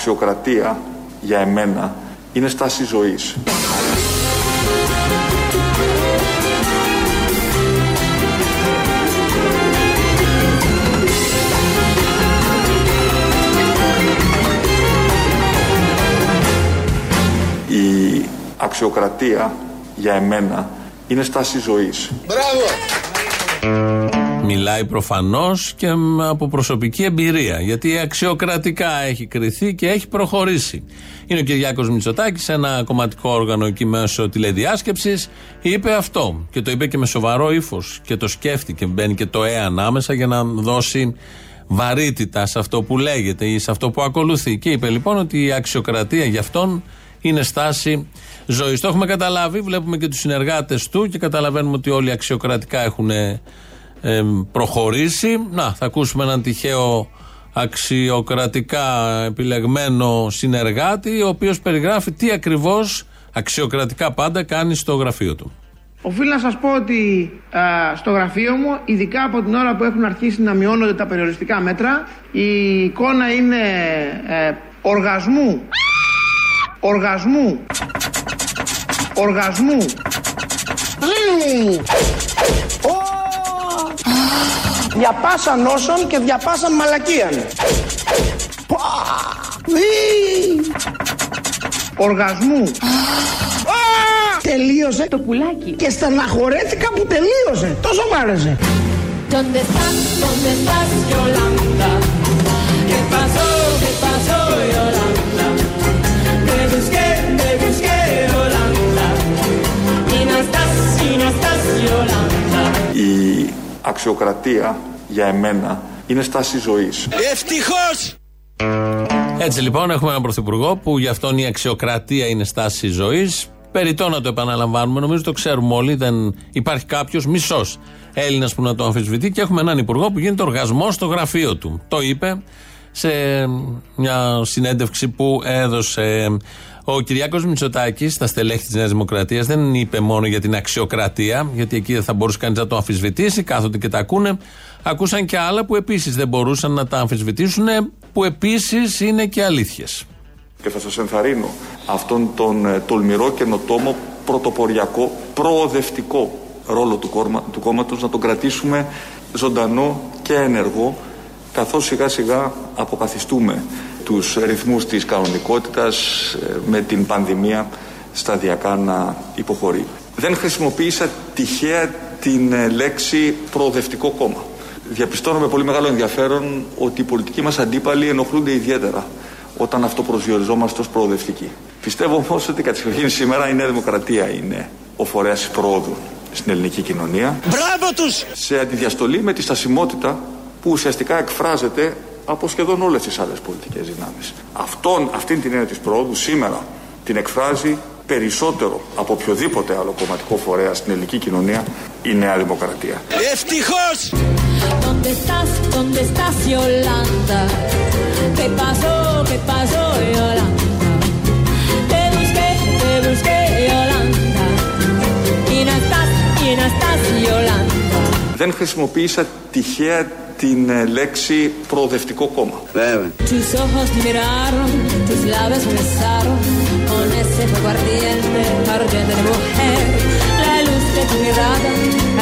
αξιοκρατία για εμένα είναι στάση ζωής. Η αξιοκρατία για εμένα είναι στάση ζωής. Μπράβο! Μιλάει προφανώς και από προσωπική εμπειρία. Γιατί αξιοκρατικά έχει κριθεί και έχει προχωρήσει. Είναι ο Κυριάκος Μητσοτάκης, ένα κομματικό όργανο εκεί μέσω τηλεδιάσκεψης, είπε αυτό. Και το είπε και με σοβαρό ύφος. Και το σκέφτηκε. Μπαίνει και το Ε ανάμεσα για να δώσει βαρύτητα σε αυτό που λέγεται ή σε αυτό που ακολουθεί. Και είπε λοιπόν ότι η αξιοκρατία για αυτόν είναι στάση ζωής. Το έχουμε καταλάβει, βλέπουμε και τους συνεργάτες του και καταλαβαίνουμε ότι όλοι αξιοκρατικά έχουν ε, προχωρήσει. Να, θα ακούσουμε έναν τυχαίο αξιοκρατικά επιλεγμένο συνεργάτη, ο οποίος περιγράφει τι ακριβώς αξιοκρατικά πάντα κάνει στο γραφείο του. Οφείλω να σας πω ότι στο γραφείο μου, ειδικά από την ώρα που έχουν αρχίσει να μειώνονται τα περιοριστικά μέτρα, η εικόνα είναι ε, οργασμού. Οργασμού. Οργασμού. Διαπάσαν όσων και διαπάσαν μαλακίαν. Οργασμού. Τελείωσε το πουλάκι. Και στεναχωρέθηκα που τελείωσε. Τόσο μ' άρεσε. ¿Dónde estás? ¿Dónde estás, Yolanda? ¿Qué pasó? ¿Qué pasó, Yolanda? Te busqué, te busqué, Yolanda. Y no estás, y no estás, Yolanda. Η αξιοκρατία για εμένα είναι στάση ζωής. Ευτυχώς! Έτσι λοιπόν έχουμε έναν πρωθυπουργό που γι' αυτόν η αξιοκρατία είναι στάση ζωής. Περιτώ να το επαναλαμβάνουμε, νομίζω το ξέρουμε όλοι. Δεν υπάρχει κάποιος μισός Έλληνας που να το αμφισβητεί και έχουμε έναν υπουργό που γίνεται οργασμός στο γραφείο του. Το είπε σε μια συνέντευξη που έδωσε ο Κυριάκος Μητσοτάκης στα στελέχη της Νέας Δημοκρατίας. Δεν είπε μόνο για την αξιοκρατία, γιατί εκεί δεν θα μπορούσε κανείς να το αμφισβητήσει. Κάθονται και τα ακούνε. Ακούσαν και άλλα που επίσης δεν μπορούσαν να τα αμφισβητήσουν, που επίσης είναι και αλήθειες. Και θα σας ενθαρρύνω αυτόν τον ε, τολμηρό καινοτόμο πρωτοποριακό προοδευτικό ρόλο του, κόρμα, του κόμματος να τον κρατήσουμε ζωντανό και ενεργό καθώς σιγά σιγά αποκαθιστούμε τους ρυθμούς της κανονικότητας ε, με την πανδημία σταδιακά να υποχωρεί. Δεν χρησιμοποίησα τυχαία την ε, λέξη προοδευτικό κόμμα. Διαπιστώνω με πολύ μεγάλο ενδιαφέρον ότι οι πολιτικοί μας αντίπαλοι ενοχλούνται ιδιαίτερα όταν αυτοπροσδιοριζόμαστε ως προοδευτικοί. Πιστεύω όμως ότι κατεξοχήν σήμερα η Νέα Δημοκρατία είναι ο φορέας προόδου στην ελληνική κοινωνία. Μπράβο τους! Σε αντιδιαστολή με τη στασιμότητα που ουσιαστικά εκφράζεται από σχεδόν όλες τις άλλες πολιτικές δυνάμεις. Αυτόν, αυτήν την έννοια της προόδου σήμερα την εκφράζει περισσότερο από οποιοδήποτε άλλο κομματικό φορέα στην ελληνική κοινωνία η Νέα Δημοκρατία. Ευτυχώς! ¿Dónde estás? ¿Dónde estás, Yolanda? ¿Qué pasó? ¿Qué pasó, Yolanda? Te busqué, te busqué, Yolanda. Y no estás, y no estás, Yolanda. Δεν χρησιμοποίησα τυχαία την ε, λέξη προοδευτικό κόμμα. Βέβαια. Tus ojos miraron, tus labios me besaron con ese fuego ardiente, ardiente de mujer. La luz de tu mirada,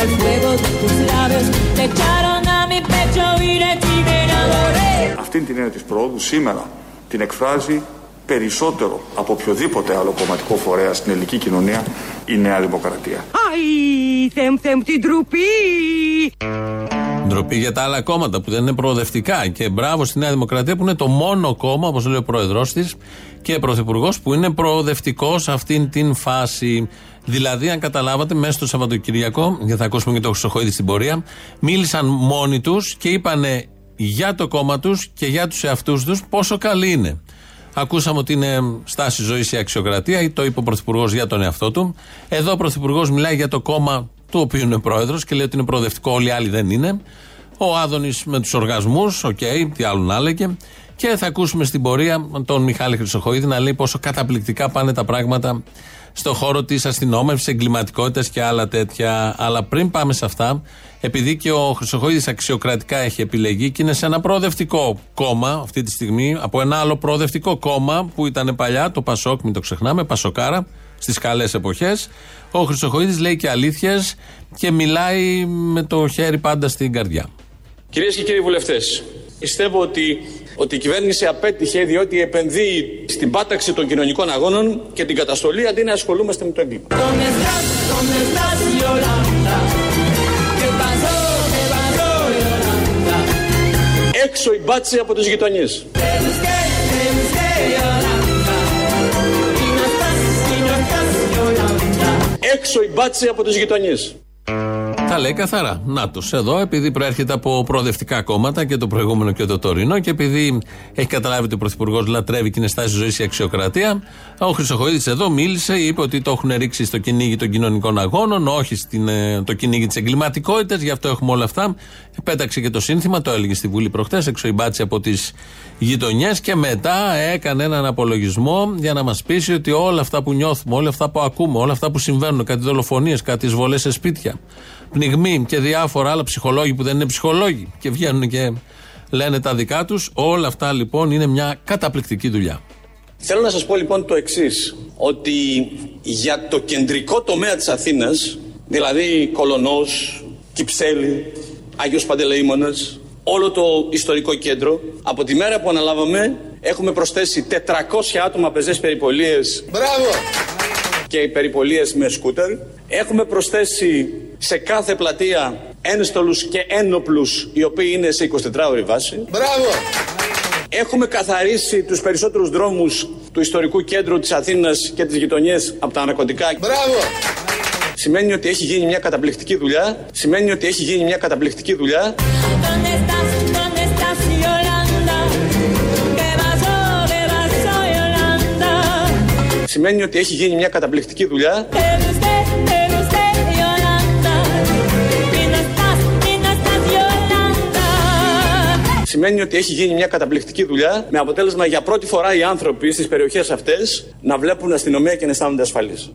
al fuego de tus labios, le echaron a mi pecho y de ti me enamoré. Αυτήν την έννοια της προόδου σήμερα την εκφράζει περισσότερο από οποιοδήποτε άλλο κομματικό φορέα στην ελληνική κοινωνία η Νέα Δημοκρατία. Αϊ, θεμ, θεμ, την ντροπή. Ντροπή για τα άλλα κόμματα που δεν είναι προοδευτικά. Και μπράβο στη Νέα Δημοκρατία που είναι το μόνο κόμμα, όπως λέει ο πρόεδρός της και πρωθυπουργός, που είναι προοδευτικός σε αυτήν την φάση. Δηλαδή, αν καταλάβατε, μέσα στο Σαββατοκυριακό, γιατί θα ακούσουμε και το Χρυσοχοίδη στην πορεία, μίλησαν μόνοι τους και είπαν για το κόμμα τους και για τους εαυτούς τους πόσο καλή είναι. Ακούσαμε ότι είναι στάση ζωής η αξιοκρατία, ή το είπε ο Πρωθυπουργός για τον εαυτό του. Εδώ ο Πρωθυπουργός μιλάει για το κόμμα του οποίου είναι πρόεδρος και λέει ότι είναι προοδευτικό, όλοι οι άλλοι δεν είναι. Ο Άδωνης με τους οργασμούς, οκ, τι άλλο να έλεγε. Και θα ακούσουμε στην πορεία τον Μιχάλη Χρυσοχοίδη να λέει πόσο καταπληκτικά πάνε τα πράγματα στο χώρο της αστυνόμευσης, εγκληματικότητας και άλλα τέτοια. Αλλά πριν πάμε σε αυτά, επειδή και ο Χρυσοχοίδης αξιοκρατικά έχει επιλεγεί και είναι σε ένα προοδευτικό κόμμα αυτή τη στιγμή, από ένα άλλο προοδευτικό κόμμα που ήταν παλιά, το Πασόκ, μην το ξεχνάμε, Πασοκάρα, στις καλές εποχές. Ο Χρυσοχοίδης λέει και αλήθειες και μιλάει με το χέρι πάντα στην καρδιά. Κυρίες και κύριοι βουλευτές, πιστεύω ότι, ότι η κυβέρνηση απέτυχε διότι επενδύει στην πάταξη των κοινωνικών αγώνων και την καταστολή αντί να ασχολούμαστε με το έγκλημα. ¿Dónde estás? ¿Dónde estás, Yolanda? ¿Qué pasó? ¿Qué pasó, Yolanda? Έξω η μπάτση από τις γειτονιές. Te busqué, te busqué, Yolanda. Y no estás, y no estás, Yolanda. Έξω η μπάτση από τις γειτονιές. Τα λέει καθαρά. Νάτο. Εδώ, επειδή προέρχεται από προοδευτικά κόμματα και το προηγούμενο και το τωρινό και επειδή έχει καταλάβει ότι ο Πρωθυπουργός λατρεύει και είναι στάση ζωής η αξιοκρατία, ο Χρυσοχοίδης εδώ μίλησε, είπε ότι το έχουν ρίξει στο κυνήγι των κοινωνικών αγώνων, όχι στην, ε, το κυνήγι της εγκληματικότητας, γι' αυτό έχουμε όλα αυτά. Πέταξε και το σύνθημα, το έλεγε στη Βουλή προχτές, έξω η μπάτση από τις γειτονιές και μετά έκανε έναν απολογισμό για να μας πείσει ότι όλα αυτά που νιώθουμε, όλα αυτά που ακούμε, όλα αυτά που συμβαίνουν, κάτι δολοφονίες, κάτι εισβολές σε σπίτια, πνιγμοί και διάφορα άλλα ψυχολόγοι που δεν είναι ψυχολόγοι και βγαίνουν και λένε τα δικά τους. Όλα αυτά λοιπόν είναι μια καταπληκτική δουλειά. Θέλω να σας πω λοιπόν το εξής, ότι για το κεντρικό τομέα της Αθήνας, δηλαδή Κολονός, Κυψέλη, Άγιος Παντελεήμονας, όλο το ιστορικό κέντρο, από τη μέρα που αναλάβαμε έχουμε προσθέσει 400 άτομα πεζές περιπολίες και περιπολίες με σκούτερ. Έχουμε προσθέσει σε κάθε πλατεία ένστολους και ένοπλους οι οποίοι είναι σε 24 ώρη βάση. Έχουμε καθαρίσει τους περισσότερους δρόμους του ιστορικού κέντρου της Αθήνας και τις γειτονιές από τα ναρκωτικά. Σημαίνει ότι έχει γίνει μια καταπληκτική δουλειά. Σημαίνει ότι έχει γίνει μια καταπληκτική δουλειά. ¿Dónde estás? ¿Dónde estás, Yolanda? ¿Qué pasó? ¿Qué pasó, Yolanda? Σημαίνει ότι έχει γίνει μια καταπληκτική δουλειά. Σημαίνει ότι έχει γίνει μια καταπληκτική δουλειά με αποτέλεσμα για πρώτη φορά οι άνθρωποι στις περιοχές αυτές να βλέπουν αστυνομία και να αισθάνονται ασφαλείς.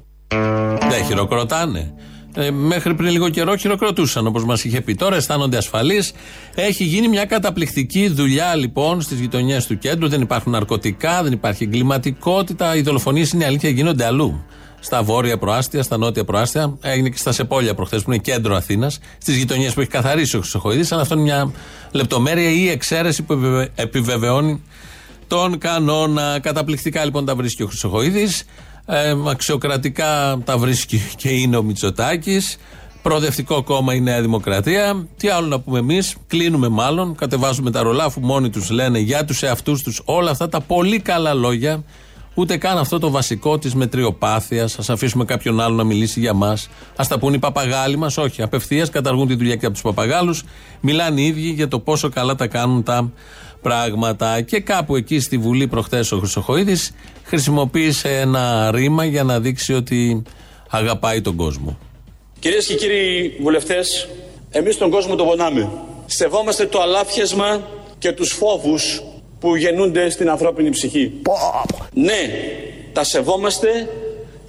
Δεν χειροκροτάνε. Ε, μέχρι πριν λίγο καιρό χειροκροτούσαν όπως μας είχε πει. Τώρα αισθάνονται ασφαλείς. Έχει γίνει μια καταπληκτική δουλειά λοιπόν στις γειτονιές του κέντρου. Δεν υπάρχουν ναρκωτικά, δεν υπάρχει εγκληματικότητα. Οι δολοφονίες είναι αλήθεια, γίνονται αλλού. Στα βόρεια προάστια, στα νότια προάστια. Έγινε και στα Σεπόλια προχθές που είναι κέντρο Αθήνας. Στις γειτονιές που έχει καθαρίσει ο Χρυσοχοίδης. Αλλά αυτό είναι μια λεπτομέρεια ή εξαίρεση που επιβεβαι- επιβεβαιώνει τον κανόνα. Καταπληκτικά λοιπόν τα βρίσκει ο Χρυσοχοίδης. Ε, αξιοκρατικά τα βρίσκει και είναι ο Μητσοτάκης. Προοδευτικό κόμμα η Νέα Δημοκρατία. Τι άλλο να πούμε εμείς; Κλείνουμε μάλλον. Κατεβάζουμε τα ρολά αφού μόνοι τους λένε για τους εαυτούς τους όλα αυτά τα πολύ καλά λόγια. Ούτε καν αυτό το βασικό της μετριοπάθειας. Α αφήσουμε κάποιον άλλο να μιλήσει για μας. Α τα πούν οι παπαγάλοι μας. Όχι. Απευθείας καταργούν τη δουλειά και από τους παπαγάλους. Μιλάνε οι ίδιοι για το πόσο καλά τα κάνουν τα πράγματα. Και κάπου εκεί στη Βουλή προχθές ο Χρυσοχοίδης χρησιμοποίησε ένα ρήμα για να δείξει ότι αγαπάει τον κόσμο. Κυρίες και κύριοι βουλευτές, εμείς τον κόσμο τον πονάμε. Σεβόμαστε το αλάφιασμα και τους φόβους που γεννούνται στην ανθρώπινη ψυχή. Ναι, τα σεβόμαστε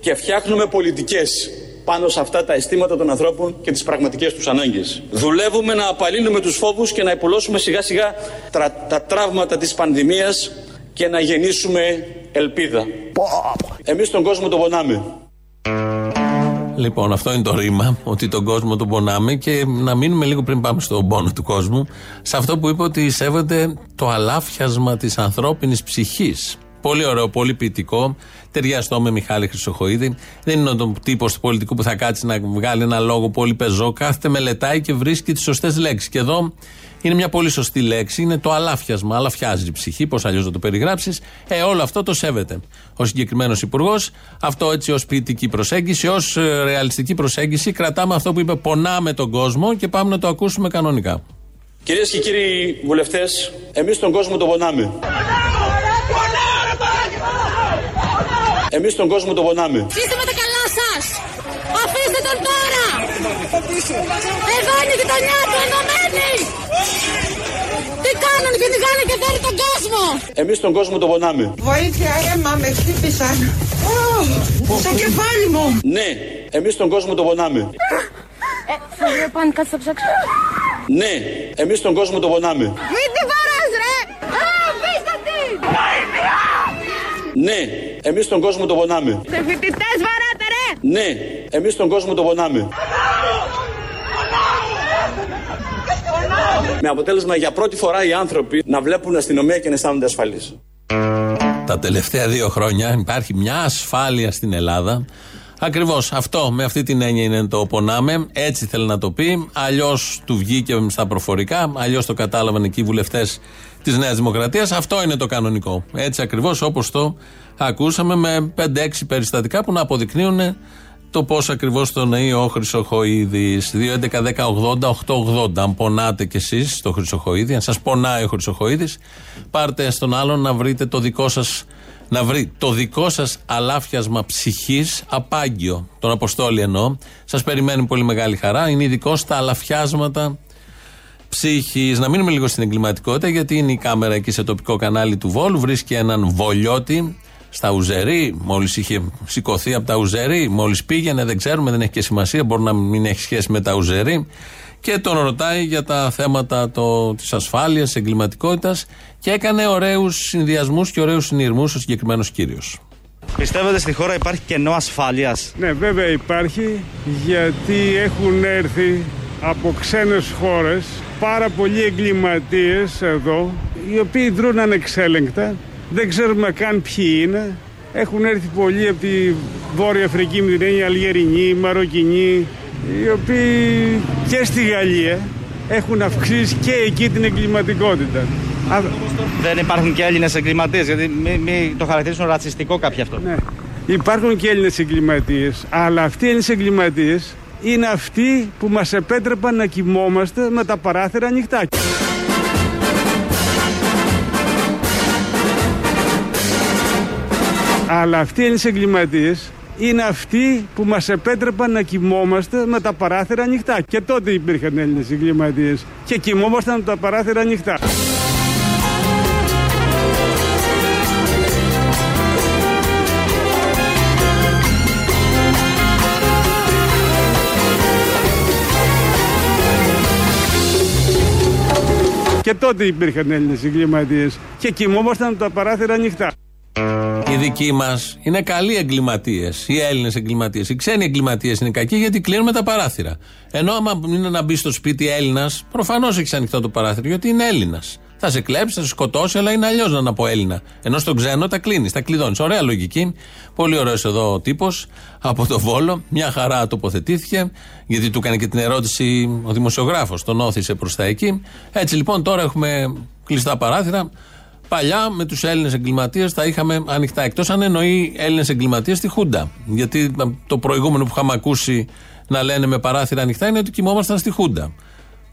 και φτιάχνουμε πολιτικές πάνω σε αυτά τα αισθήματα των ανθρώπων και τις πραγματικές τους ανάγκες. Δουλεύουμε να απαλύνουμε τους φόβους και να υπολώσουμε σιγά σιγά τα, τα τραύματα της πανδημίας και να γεννήσουμε ελπίδα. Εμείς τον κόσμο τον πονάμε. Λοιπόν, αυτό είναι το ρήμα, ότι τον κόσμο τον πονάμε και να μείνουμε λίγο πριν πάμε στον πόνο του κόσμου, σε αυτό που είπε ότι σέβεται το αλάφιασμα της ανθρώπινης ψυχής. Πολύ ωραίο, πολύ ποιητικό. Ταιριαστό με Μιχάλη Χρυσοχοίδη. Δεν είναι ο τύπος του πολιτικού που θα κάτσει να βγάλει ένα λόγο πολύ πεζό. Κάθεται, μελετάει και βρίσκει τις σωστές λέξεις. Και εδώ είναι μια πολύ σωστή λέξη. Είναι το αλάφιασμα. Αλαφιάζει η ψυχή, πώς αλλιώς να το περιγράψεις. Ε, όλο αυτό το σέβεται. Ο συγκεκριμένος υπουργός, αυτό έτσι ως ποιητική προσέγγιση, ως ρεαλιστική προσέγγιση, κρατάμε αυτό που είπε πονάμε τον κόσμο και πάμε να το ακούσουμε κανονικά. Κυρίες και κύριοι βουλευτές, εμείς τον κόσμο τον πονάμε. Εμείς τον κόσμο τον πονάμε. Είστε με τα καλά σας! Αφήστε τον τώρα! Εδώ είναι η γειτονιά του ενωμένη! Τι κάνουν, κυνηγάνε και φέρει τον κόσμο. Εμείς τον κόσμο τον πονάμε. Βοήθεια, αίμα, με χτύπησαν. Στο κεφάλι μου. Ναι, εμείς τον κόσμο τον πονάμε. Ε, θα βρω πάνε κάτι θα ψάξω. Ναι, εμείς τον κόσμο τον πονάμε. Μην τη βαράς ρε. Α, πίστατη. Ναι, εμείς τον κόσμο τον πονάμε. Σε φοιτητές βαράτε ρε. Ναι, εμείς τον κόσμο τον πονάμε. Με αποτέλεσμα για πρώτη φορά οι άνθρωποι να βλέπουν αστυνομία και να αισθάνονται ασφαλείς. Τα τελευταία δύο χρόνια υπάρχει μια ασφάλεια στην Ελλάδα. Ακριβώς αυτό, με αυτή την έννοια είναι το πονάμε. Έτσι θέλει να το πει. Αλλιώς του βγήκε στα προφορικά. Αλλιώς το κατάλαβαν εκεί οι βουλευτές της Νέας Δημοκρατίας. Αυτό είναι το κανονικό. Έτσι ακριβώς όπως το ακούσαμε με 5-6 περιστατικά που να αποδεικνύουν το πώς ακριβώς το νοεί ο Χρυσοχοίδη. 2.11.10.80.880. Αν πονάτε κι εσείς στο Χρυσοχοίδη, αν σας πονάει ο Χρυσοχοίδης, πάρτε στον άλλον να βρείτε το δικό σας. Να βρει το δικό σας αλάφιασμα ψυχής απάγγιο. Τον Αποστόλη εννοώ. Σας περιμένει πολύ μεγάλη χαρά. Είναι ειδικό στα αλαφιάσματα ψυχής. Να μείνουμε λίγο στην εγκληματικότητα, γιατί είναι η κάμερα εκεί σε τοπικό κανάλι του Βόλου. Βρίσκει έναν βολιώτη στα Ουζερή, μόλις είχε σηκωθεί από τα Ουζερή, μόλις πήγαινε, δεν ξέρουμε, δεν έχει και σημασία, μπορεί να μην έχει σχέση με τα Ουζερή. Και τον ρωτάει για τα θέματα το, της ασφάλειας, εγκληματικότητας και έκανε ωραίους συνδυασμούς και ωραίους συνειρμούς ο συγκεκριμένος κύριος. Πιστεύετε στη χώρα υπάρχει κενό ασφάλειας; Ναι, βέβαια υπάρχει, γιατί έχουν έρθει από ξένες χώρες πάρα πολλοί εγκληματίες εδώ, οι οποίοι δρούν ανεξέλεγκτα, δεν ξέρουμε καν ποιοι είναι. Έχουν έρθει πολλοί από τη Βόρεια Αφρική με την έννοια Αλγερινοί, Μαροκινοί, οι οποίοι και στη Γαλλία έχουν αυξήσει και εκεί την εγκληματικότητα. Α, Δεν υπάρχουν και Έλληνες εγκληματίες, γιατί μην μη το χαρακτηρίσουν ρατσιστικό κάποιοι αυτό. ναι. Υπάρχουν και Έλληνες εγκληματίες, αλλά αυτοί οι Έλληνες εγκληματίες είναι αυτοί που μας επέτρεπαν να κοιμόμαστε με τα παράθυρα ανοιχτά. Αλλά αυτοί οι Έλληνες εγκληματίες είναι αυτοί που μας επέτρεπαν να κοιμόμαστε με τα παράθυρα ανοιχτά. Και τότε υπήρχαν Έλληνες εγκληματίες και κοιμόμασταν με τα παράθυρα ανοιχτά. Και τότε υπήρχαν Έλληνες εγκληματίες και κοιμόμασταν με τα παράθυρα ανοιχτά. Οι δικοί μας είναι καλοί εγκληματίες. Οι Έλληνες εγκληματίες. Οι ξένοι εγκληματίες είναι κακοί γιατί κλείνουν με τα παράθυρα. Ενώ άμα είναι να μπει στο σπίτι Έλληνας, προφανώς έχει ανοιχτό το παράθυρο γιατί είναι Έλληνας. Θα σε κλέψει, θα σε σκοτώσει, αλλά είναι αλλιώς να είναι από Έλληνα. Ενώ στον ξένο τα κλείνεις, τα κλειδώνεις. Ωραία λογική. Πολύ ωραίος εδώ ο τύπος από το Βόλο. Μια χαρά τοποθετήθηκε, γιατί του έκανε και την ερώτηση ο δημοσιογράφος. Τον όθησε προς τα εκεί. Έτσι λοιπόν τώρα έχουμε κλειστά παράθυρα. Παλιά με τους Έλληνες εγκληματίες τα είχαμε ανοιχτά. Εκτός αν εννοεί Έλληνες εγκληματίες στη Χούντα. Γιατί το προηγούμενο που είχαμε ακούσει να λένε με παράθυρα ανοιχτά είναι ότι κοιμόμασταν στη Χούντα.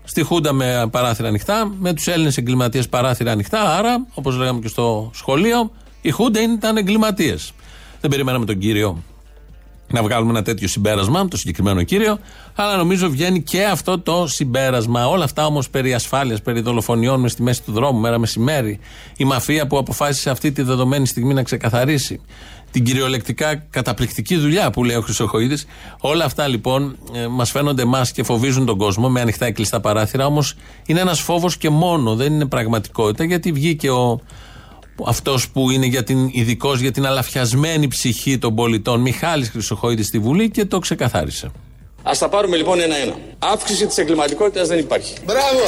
Στη Χούντα με παράθυρα ανοιχτά, με τους Έλληνες εγκληματίες παράθυρα ανοιχτά. Άρα, όπως λέγαμε και στο σχολείο, η Χούντα ήταν εγκληματίες. Δεν περιμέναμε τον κύριο να βγάλουμε ένα τέτοιο συμπέρασμα, το συγκεκριμένο κύριο, αλλά νομίζω βγαίνει και αυτό το συμπέρασμα. Όλα αυτά όμως περί ασφάλειας, περί δολοφονιών μες στη μέση του δρόμου, μέρα μεσημέρι, η μαφία που αποφάσισε αυτή τη δεδομένη στιγμή να ξεκαθαρίσει, την κυριολεκτικά καταπληκτική δουλειά που λέει ο Χρυσοχοίδης. Όλα αυτά λοιπόν ε, μας φαίνονται εμάς και φοβίζουν τον κόσμο με ανοιχτά ή κλειστά παράθυρα, όμως είναι ένας φόβος και μόνο, δεν είναι πραγματικότητα, γιατί βγήκε ο αυτός που είναι για την, ειδικός για την αλαφιασμένη ψυχή των πολιτών, Μιχάλης Χρυσοχοίδης στη Βουλή και το ξεκαθάρισε. Α τα πάρουμε λοιπόν ένα-ένα. Αύξηση της εγκληματικότητας δεν υπάρχει. Μπράβο.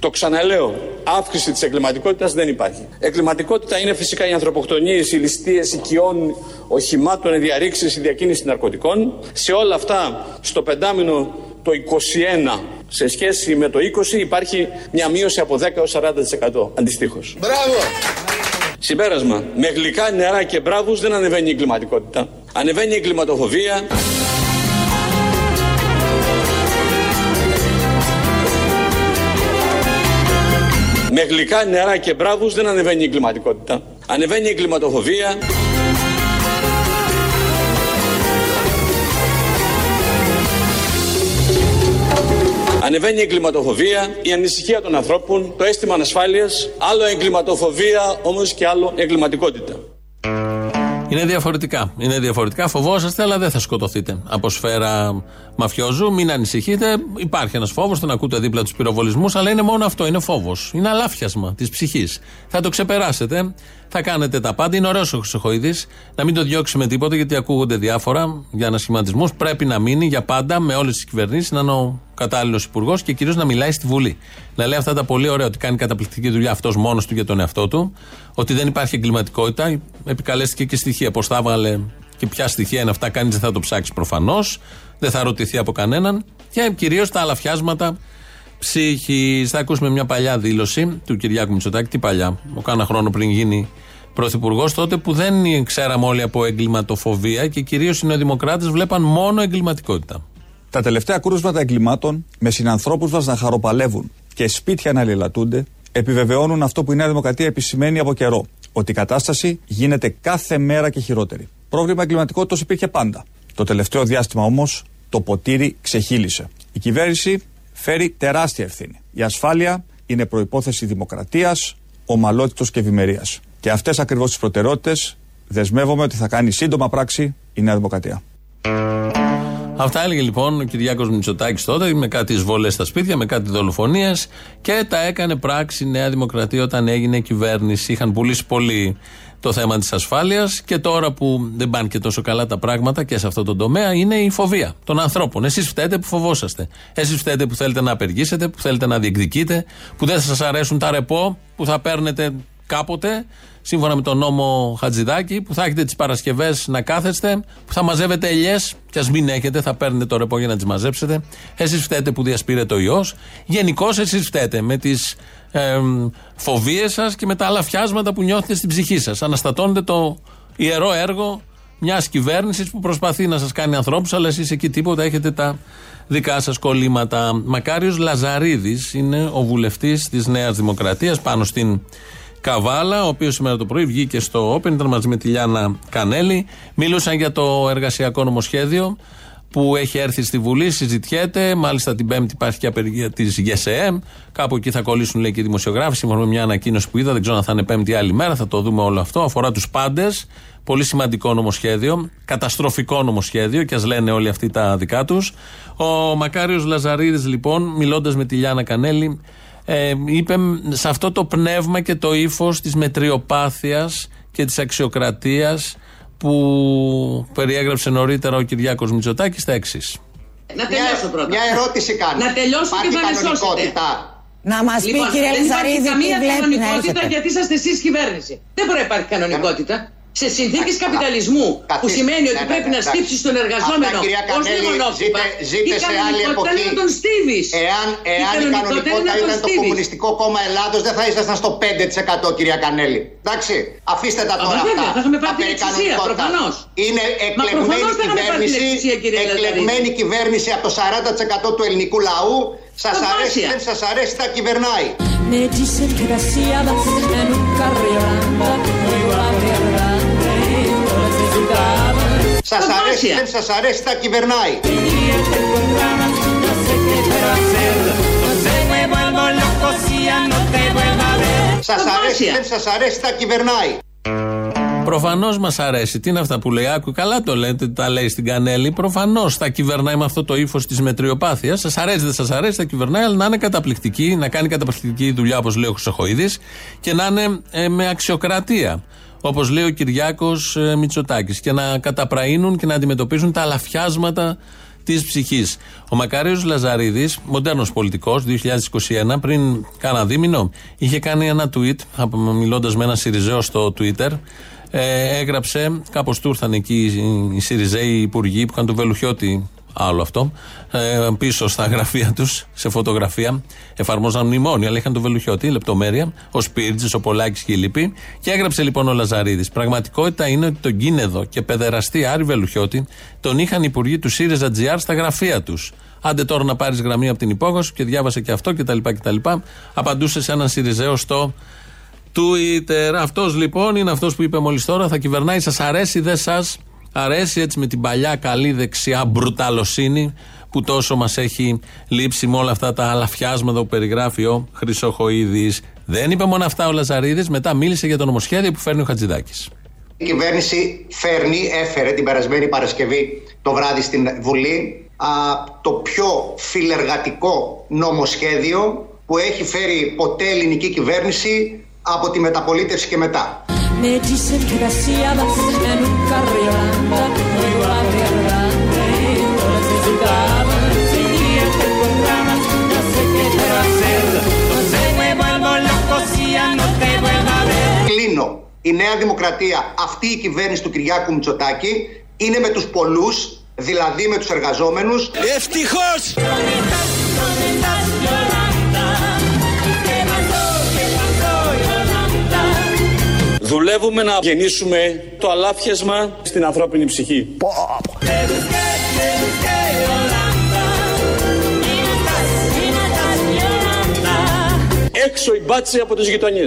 Το ξαναλέω. Αύξηση της εγκληματικότητας δεν υπάρχει. Εγκληματικότητα είναι φυσικά οι ανθρωποκτονίες, οι ληστείες οικειών, οχημάτων, οι διαρρήξεις, η διακίνηση ναρκωτικών. Σε όλα αυτά, στο πεντάμινο το 21 σε σχέση με το 20 υπάρχει μια μείωση από 10 έως 40% αντιστοίχως. Μπράβο. Συμπέρασμα. Με γλυκά νερά και μπράβους δεν ανεβαίνει η εγκληματικότητα. Ανεβαίνει η εγκληματοφοβία. Με γλυκά νερά και μπράβους δεν ανεβαίνει η εγκληματικότητα. Ανεβαίνει η εγκληματοφοβία. Ανεβαίνει η εγκληματοφοβία, η ανησυχία των ανθρώπων, το αίσθημα ανασφάλειας, άλλο εγκληματοφοβία όμως και άλλο εγκληματικότητα. Είναι διαφορετικά. Είναι διαφορετικά. Φοβόσαστε, αλλά δεν θα σκοτωθείτε. Από σφαίρα μαφιόζου, μην ανησυχείτε. Υπάρχει ένας φόβος, τον ακούτε δίπλα τους πυροβολισμούς, αλλά είναι μόνο αυτό. Είναι φόβος. Είναι αλάφιασμα της ψυχής. Θα το ξεπεράσετε. Θα κάνετε τα πάντα. Είναι ωραίος ο Χρυσοχοίδης. Να μην το διώξει με τίποτα, γιατί ακούγονται διάφορα για ανασχηματισμούς. Πρέπει να μείνει για πάντα με όλες τις κυβερνήσεις, να είναι ο κατάλληλος υπουργός και κυρίως να μιλάει στη Βουλή. Να λέει αυτά τα πολύ ωραία, ότι κάνει καταπληκτική δουλειά αυτός μόνος του για τον εαυτό του, ότι δεν υπάρχει εγκληματικότητα. Επικαλέστηκε και στοιχεία. Πώς τα έβαλε και ποια στοιχεία είναι αυτά, κανείς δεν θα το ψάξει προφανώς. Δεν θα ρωτηθεί από κανέναν. Και κυρίως τα αλαφιάσματα ψυχή. Θα ακούσουμε μια παλιά δήλωση του Κυριάκου Μητσοτάκη. Τι παλιά, ο κάνα χρόνο πριν γίνει πρωθυπουργός, τότε που δεν ξέραμε όλοι από εγκληματοφοβία και κυρίως οι νεοδημοκράτες βλέπαν μόνο εγκληματικότητα. Τα τελευταία κρούσματα εγκλημάτων με συνανθρώπους μας να χαροπαλεύουν και σπίτια να λιλατούνται επιβεβαιώνουν αυτό που η Νέα Δημοκρατία επισημαίνει από καιρό. Ότι η κατάσταση γίνεται κάθε μέρα και χειρότερη. Πρόβλημα εγκληματικότητας υπήρχε πάντα. Το τελευταίο διάστημα όμως το ποτήρι ξεχύλισε. Η κυβέρνηση φέρει τεράστια ευθύνη. Η ασφάλεια είναι προπόθεση δημοκρατίας, ομαλότητος και ευημερίας. Και αυτές ακριβώς τις προτεραιότητες δεσμεύομαι ότι θα κάνει σύντομα πράξη η Νέα Δημοκρατία. Αυτά έλεγε λοιπόν ο Κυριάκος Μητσοτάκης τότε με κάτι εισβολές στα σπίτια, με κάτι δολοφονίες και τα έκανε πράξη η Νέα Δημοκρατία όταν έγινε κυβέρνηση. Είχαν πουλήσει πολύ το θέμα της ασφάλειας και τώρα που δεν πάνε και τόσο καλά τα πράγματα και σε αυτό το τομέα είναι η φοβία των ανθρώπων. Εσείς φταίτε που φοβόσαστε. Εσείς φταίτε που θέλετε να απεργήσετε, που θέλετε να διεκδικείτε, που δεν σας αρέσουν τα ρεπό που θα παίρνετε κάποτε, σύμφωνα με τον νόμο Χατζηδάκη, που θα έχετε τις Παρασκευές να κάθεστε, που θα μαζεύετε ελιές, και ας μην έχετε, θα παίρνετε το ρεπό για να τις μαζέψετε. Εσείς φταίτε που διασπείρεται ο ιό. Γενικώς εσείς φταίτε με τις ε, φοβίες σας και με τα άλλα φιάσματα που νιώθετε στην ψυχή σας. Αναστατώνετε το ιερό έργο μιας κυβέρνησης που προσπαθεί να σας κάνει ανθρώπους, αλλά εσείς εκεί τίποτα έχετε τα δικά σας κολλήματα. Μακάριος Λαζαρίδης είναι ο βουλευτής της Νέας Δημοκρατίας πάνω στην Καβάλα, ο οποίος σήμερα το πρωί βγήκε στο Open, ήταν μαζί με τη Λιάνα Κανέλη. Μίλουσαν για το εργασιακό νομοσχέδιο που έχει έρθει στη Βουλή, συζητιέται. Μάλιστα την Πέμπτη υπάρχει και απεργία της ΓΕΣΕΕΜ. Κάπου εκεί θα κολλήσουν λέει και οι δημοσιογράφοι, σύμφωνα με μια ανακοίνωση που είδα. Δεν ξέρω αν θα είναι Πέμπτη άλλη μέρα, θα το δούμε όλο αυτό. Αφορά τους πάντες. Πολύ σημαντικό νομοσχέδιο. Καταστροφικό νομοσχέδιο και ας λένε όλοι αυτοί τα δικά τους. Ο Μακάριος Λαζαρίδης, λοιπόν, μιλώντας με τη Λιάνα Κανέλη, ε, είπε σε αυτό το πνεύμα και το ύφος της μετριοπάθειας και της αξιοκρατίας που περιέγραψε νωρίτερα ο Κυριάκος Μητσοτάκης στα εξής. Να τελειώσω πρώτα. Μια ερώτηση κάνω. Να τελειώσω και θα με σώσετε. Να μας πει Λοιπόν, κύριε δεν υπάρχει Λιζαρίδη τι καμία βλέπει να κανονικότητα έρχεται. γιατί είσαστε εσείς κυβέρνηση. Δεν μπορεί να υπάρχει κανονικότητα. Σε συνθήκες καπιταλισμού, που καθίστε. σημαίνει ότι Ναι, ναι, πρέπει ναι, να εντάξει. στύψεις τον εργαζόμενο Αυτά, κυρία ως Κανέλη, λεμονόκυπα, ζείτε- ζείτε η σε άλλη κανονικότητα εποχή. είναι να τον στίβεις. Εάν, εάν η κανονικότητα ήταν το Κομμουνιστικό Κόμμα Ελλάδος, δεν θα ήσασταν στο 5% κυρία Κανέλη. Εντάξει, αφήστε τα Α, τώρα μα βέβαια, αυτά. θα είχαμε πάρει τα την περί εξουσία, κανονικότητας. προφανώς. Είναι εκλεγμένη προφανώς θα είχαμε πάρει την κυβέρνηση, εξουσία, κύριε Λαζαρίδη. εκλεγμένη κυβέρνηση από το 40% του ελληνικού λαού. Σας Θαυμάσια. αρέσει, δεν σας αρέσει, θα κυβερνάει. Ya no te vuelvo a ver Σας αρέσει, Θαυμάσια. δεν σας αρέσει, θα κυβερνάει. Προφανώς μας αρέσει. Τι είναι αυτά που λέει, Άκου, καλά το λέτε, τα λέει στην Κανέλη. Προφανώς θα κυβερνάει με αυτό το ύφος της μετριοπάθειας. Σας αρέσει, δεν σας αρέσει, θα κυβερνάει, αλλά να είναι καταπληκτική, να κάνει καταπληκτική δουλειά, όπως λέει ο Χρυσοχοίδης, και να είναι ε, με αξιοκρατία. Όπως λέει ο Κυριάκος ε, Μητσοτάκης. Και να καταπραίνουν και να αντιμετωπίζουν τα αλαφιάσματα της ψυχής. Ο Μακάριο Λαζαρίδης, μοντέρνος πολιτικός, 2021, πριν κάνα δίμηνο, είχε κάνει ένα tweet, μιλώντας με ένα Σιριζέο στο Twitter, ε, έγραψε, κάπως του ήρθαν εκεί οι- οι Σιριζέοι υπουργοί που είχαν το Βελουχιώτη, άλλο αυτό, ε, πίσω στα γραφεία τους, σε φωτογραφία. Εφαρμόζαν μνημόνια, αλλά είχαν το Βελουχιώτη, λεπτομέρεια, ο Σπίρτζης, ο Πολάκης και οι λοιποί. Και έγραψε λοιπόν ο Λαζαρίδης. Πραγματικότητα είναι ότι τον Κίνεδο και παιδεραστή Άρη Βελουχιώτη τον είχαν οι υπουργοί του ΣΥΡΙΖΑ GR στα γραφεία τους. Άντε τώρα να πάρεις γραμμή από την υπόγραφη και διάβασε και αυτό κτλ. κτλ. Απαντούσε σε έναν Σιριζέο στο Twitter. Αυτός λοιπόν είναι αυτός που είπε μόλις τώρα. Θα κυβερνάει, σας αρέσει, δεν σας Αρέσει έτσι με την παλιά καλή δεξιά μπρουταλοσύνη που τόσο μας έχει λείψει με όλα αυτά τα αλαφιάσματα που περιγράφει ο Χρυσοχοίδης. Δεν είπε μόνο αυτά ο Λαζαρίδης, μετά μίλησε για το νομοσχέδιο που φέρνει ο Χατζηδάκης. Η κυβέρνηση φέρνει, έφερε την περασμένη Παρασκευή το βράδυ στην Βουλή α, το πιο φιλεργατικό νομοσχέδιο που έχει φέρει ποτέ ελληνική κυβέρνηση από τη μεταπολίτευση και μετά κλείνω. Η Νέα Δημοκρατία, αυτή η κυβέρνηση του Κυριάκου Μτσοτάκη, είναι με τους πολλούς, δηλαδή με τους εργαζόμενους. ευτυχώς! Δουλεύουμε να γεννήσουμε το αλάφιασμα στην ανθρώπινη ψυχή. Έξω η μπάτση από του γειτονέ,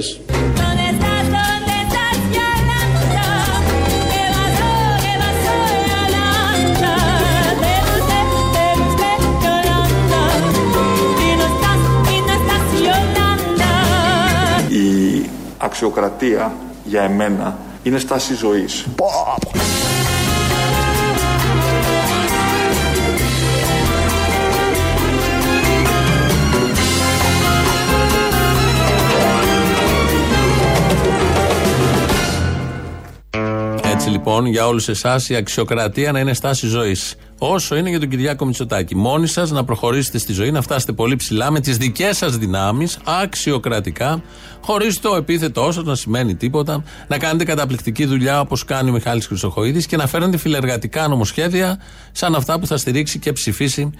η αξιοκρατία για εμένα είναι στάση ζωής. Έτσι λοιπόν, για όλους εσάς, η αξιοκρατία να είναι στάση ζωής. Όσο είναι για τον Κυριάκο Μητσοτάκη. Μόνοι σας να προχωρήσετε στη ζωή, να φτάσετε πολύ ψηλά με τις δικές σας δυνάμεις, αξιοκρατικά, χωρίς το επίθετό σα να σημαίνει τίποτα, να κάνετε καταπληκτική δουλειά όπως κάνει ο Μιχάλης Χρυσοχοίδης και να φέρνετε φιλεργατικά νομοσχέδια σαν αυτά που θα στηρίξει και ψηφίσει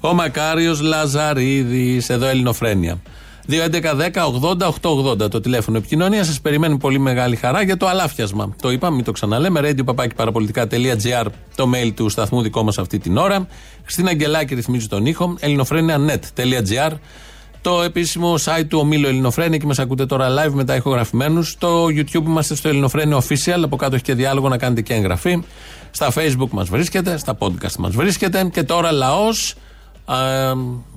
ο Μακάριος Λαζαρίδης. Εδώ Ελληνοφρένια. 2.11.10.80.880 το τηλέφωνο επικοινωνίας. Σας περιμένει πολύ μεγάλη χαρά για το αλάφιασμα. Το είπαμε, μην το ξαναλέμε. radio το mail του σταθμού δικό μας αυτή την ώρα. Χριστίνα Αγγελάκη ρυθμίζει τον ήχο. ελληνοφρένια.net.gr το επίσημο site του ομίλου Ελληνοφρένια και μας ακούτε τώρα live μετά ηχογραφημένους. Στο YouTube είμαστε στο Ελληνοφρένια Official. Από κάτω έχει και διάλογο να κάνετε και εγγραφή. Στα Facebook μας βρίσκεται, στα podcast μας βρίσκεται. Και τώρα λαός.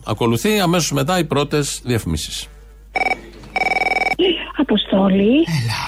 Ακολουθεί αμέσως μετά οι πρώτες διαφημίσεις. Αποστόλη. Έλα.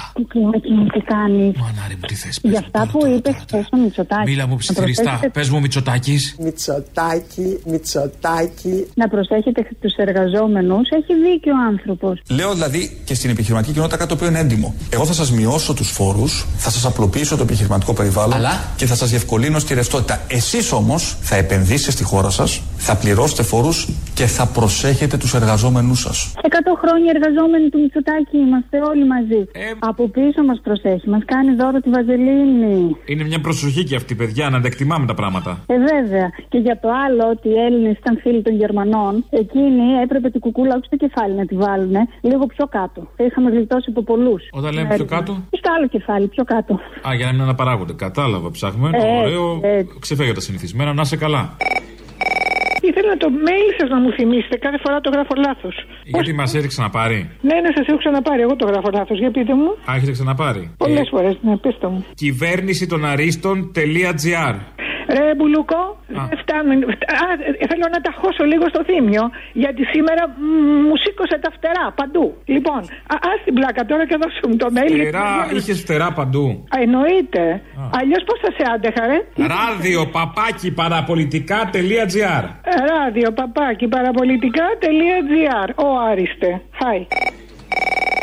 Τι κάνεις. Μανάρι μου, τι θες, Για αυτά που είπες χθες στο Μητσοτάκι. Μίλα μου να ψιθυριστά. προσέχετε- Πες μου, Μητσοτάκης. Μητσοτάκι, Μητσοτάκι. Να προσέχετε τους εργαζόμενους. Έχει δίκιο ο άνθρωπος. Λέω δηλαδή και στην επιχειρηματική κοινότητα κάτι το οποίο είναι έντιμο. Εγώ θα σας μειώσω τους φόρους, θα σας απλοποιήσω το επιχειρηματικό περιβάλλον Αλλά; και θα σας διευκολύνω στη ρευστότητα. Εσείς όμως θα επενδύσετε στη χώρα σας, θα πληρώσετε φόρους και θα προσέχετε τους εργαζόμενούς σας. 100 χρόνια εργαζόμενοι του Μητσοτάκη είμαστε όλοι μαζί. Από πίσω μας προσέχει. Μας κάνει δώρο τη Βαζελίνη. Είναι μια προσοχή και αυτή, παιδιά, να τα εκτιμάμε τα πράγματα. Ε, βέβαια. Και για το άλλο, ότι οι Έλληνες ήταν φίλοι των Γερμανών, εκείνοι έπρεπε την κουκούλα όχι στο κεφάλι να τη βάλουν λίγο πιο κάτω. Θα είχαμε γλιτώσει από πολλούς. Όταν λέμε πιο κάτω; Στο άλλο κεφάλι, πιο κάτω. Α, για να μην αναπαράγονται. Κατάλαβα, ψάχνουμε. Ε, Ωραίο. ε. Ξεφεύγει από τα συνηθισμένα. Να είσαι καλά. Ήθελα το mail σας να μου θυμίσετε. Κάθε φορά το γράφω λάθος. Γιατί μας έχει ξαναπάρει; Ναι, ναι, σας έχω ξαναπάρει. Εγώ το γράφω λάθος. Για πείτε μου. Α, έχετε ξαναπάρει. Πολλές φορές, ναι, πετε μου. Κυβέρνηση των Αρίστων.gr Ρε Μπουλούκο, δεν φτάνουν. Α, ε, θέλω να τα χώσω λίγο στο θύμιο, γιατί σήμερα μ, μου σήκωσε τα φτερά παντού. Λοιπόν, α ας την πλάκα τώρα και δώσε μου το mail. γιατί Φτερά, δεν- είχες φτερά παντού. Α, εννοείται. Αλλιώς πώς θα σε άντεχα, ρε; Ράδιο παπάκι παραπολιτικά.gr Ε, Ράδιο, παπάκι, παραπολιτικά.gr. Ο Άριστε. Χάι.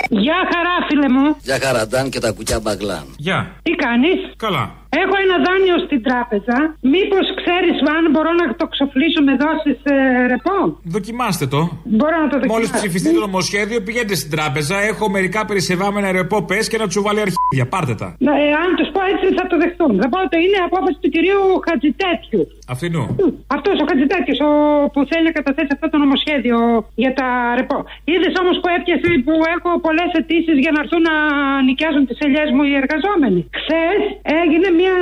Γεια χαρά, φίλε μου. Για χαραντάν και τα κουκιά μπαγκλάν. Γεια. Τι κάνεις; Καλά. Έχω ένα δάνειο στην τράπεζα. Μήπως ξέρεις αν μπορώ να το ξοφλήσω με δόσεις ε, ρεπό; Δοκιμάστε το. Μπορώ να το δοκιμάσω. Μόλι ψηφιστεί το νομοσχέδιο, πηγαίνετε στην τράπεζα. Έχω μερικά περισσευάμενα ρεπό πες και να τους βάλει αρχίδια. Πάρτε τα. Ναι, ε, αν τους πω έτσι θα το δεχτούν. Θα πω ότι είναι απόφαση του κυρίου Χατζητέτιου. Αυτινού. Αυτός ο Χατζητέτιος που θέλει να καταθέσει αυτό το νομοσχέδιο για τα ρεπό. Είδες όμως που έπιασε που έχω πολλές αιτήσεις για να έρθουν να νοικιάζουν τις ελιές μου οι εργαζόμενοι. Χθε έγινε μια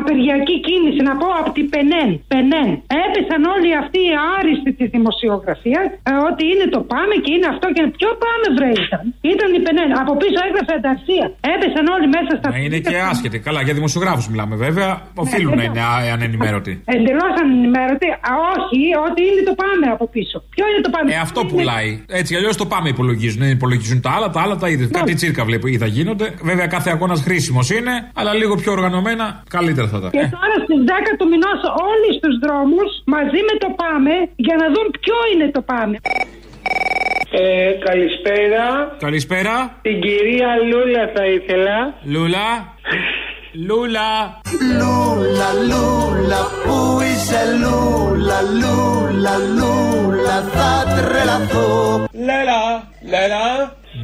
απεργιακή κίνηση, να πω από την Πενέν. Πενέν. Έπεσαν όλοι αυτοί οι άριστοι της δημοσιογραφίας ε, ότι είναι το πάμε και είναι αυτό και ποιο πάμε βρε ήταν. Ήταν η Πενέν. Από πίσω έγραφε ανταρσία. Έπεσαν όλοι μέσα στα Να είναι και άσχετοι. Καλά, για δημοσιογράφους μιλάμε βέβαια. Οφείλουν να είναι α- ανενημέρωτοι. Εντελώς ανενημέρωτοι. Α, όχι, ότι είναι το πάμε από πίσω. Ποιο είναι το πάμε. Ε, αυτό πουλάει. Έτσι αλλιώς το πάμε υπολογίζουν. Δεν υπολογίζουν τα άλλα, τα άλλα τα είδε. Κάτι τσίρκα βλέπω είδα γίνονται. Βέβαια κάθε αγώνας χρήσιμος είναι, αλλά λίγο πιο οργανωμένα καλύτερα θα τα. Και τώρα στις 10 του μηνός όλοι στους δρόμους μαζί με το πάμε για να δουν ποιο είναι το πάμε. Ε, καλησπέρα. Καλησπέρα. Την κυρία Λούλα θα ήθελα. Λούλα. Λούλα. Λούλα, λούλα, πού είσαι λούλα, λούλα, λούλα, θα τρελαθώ. Λέλα, Λέλα.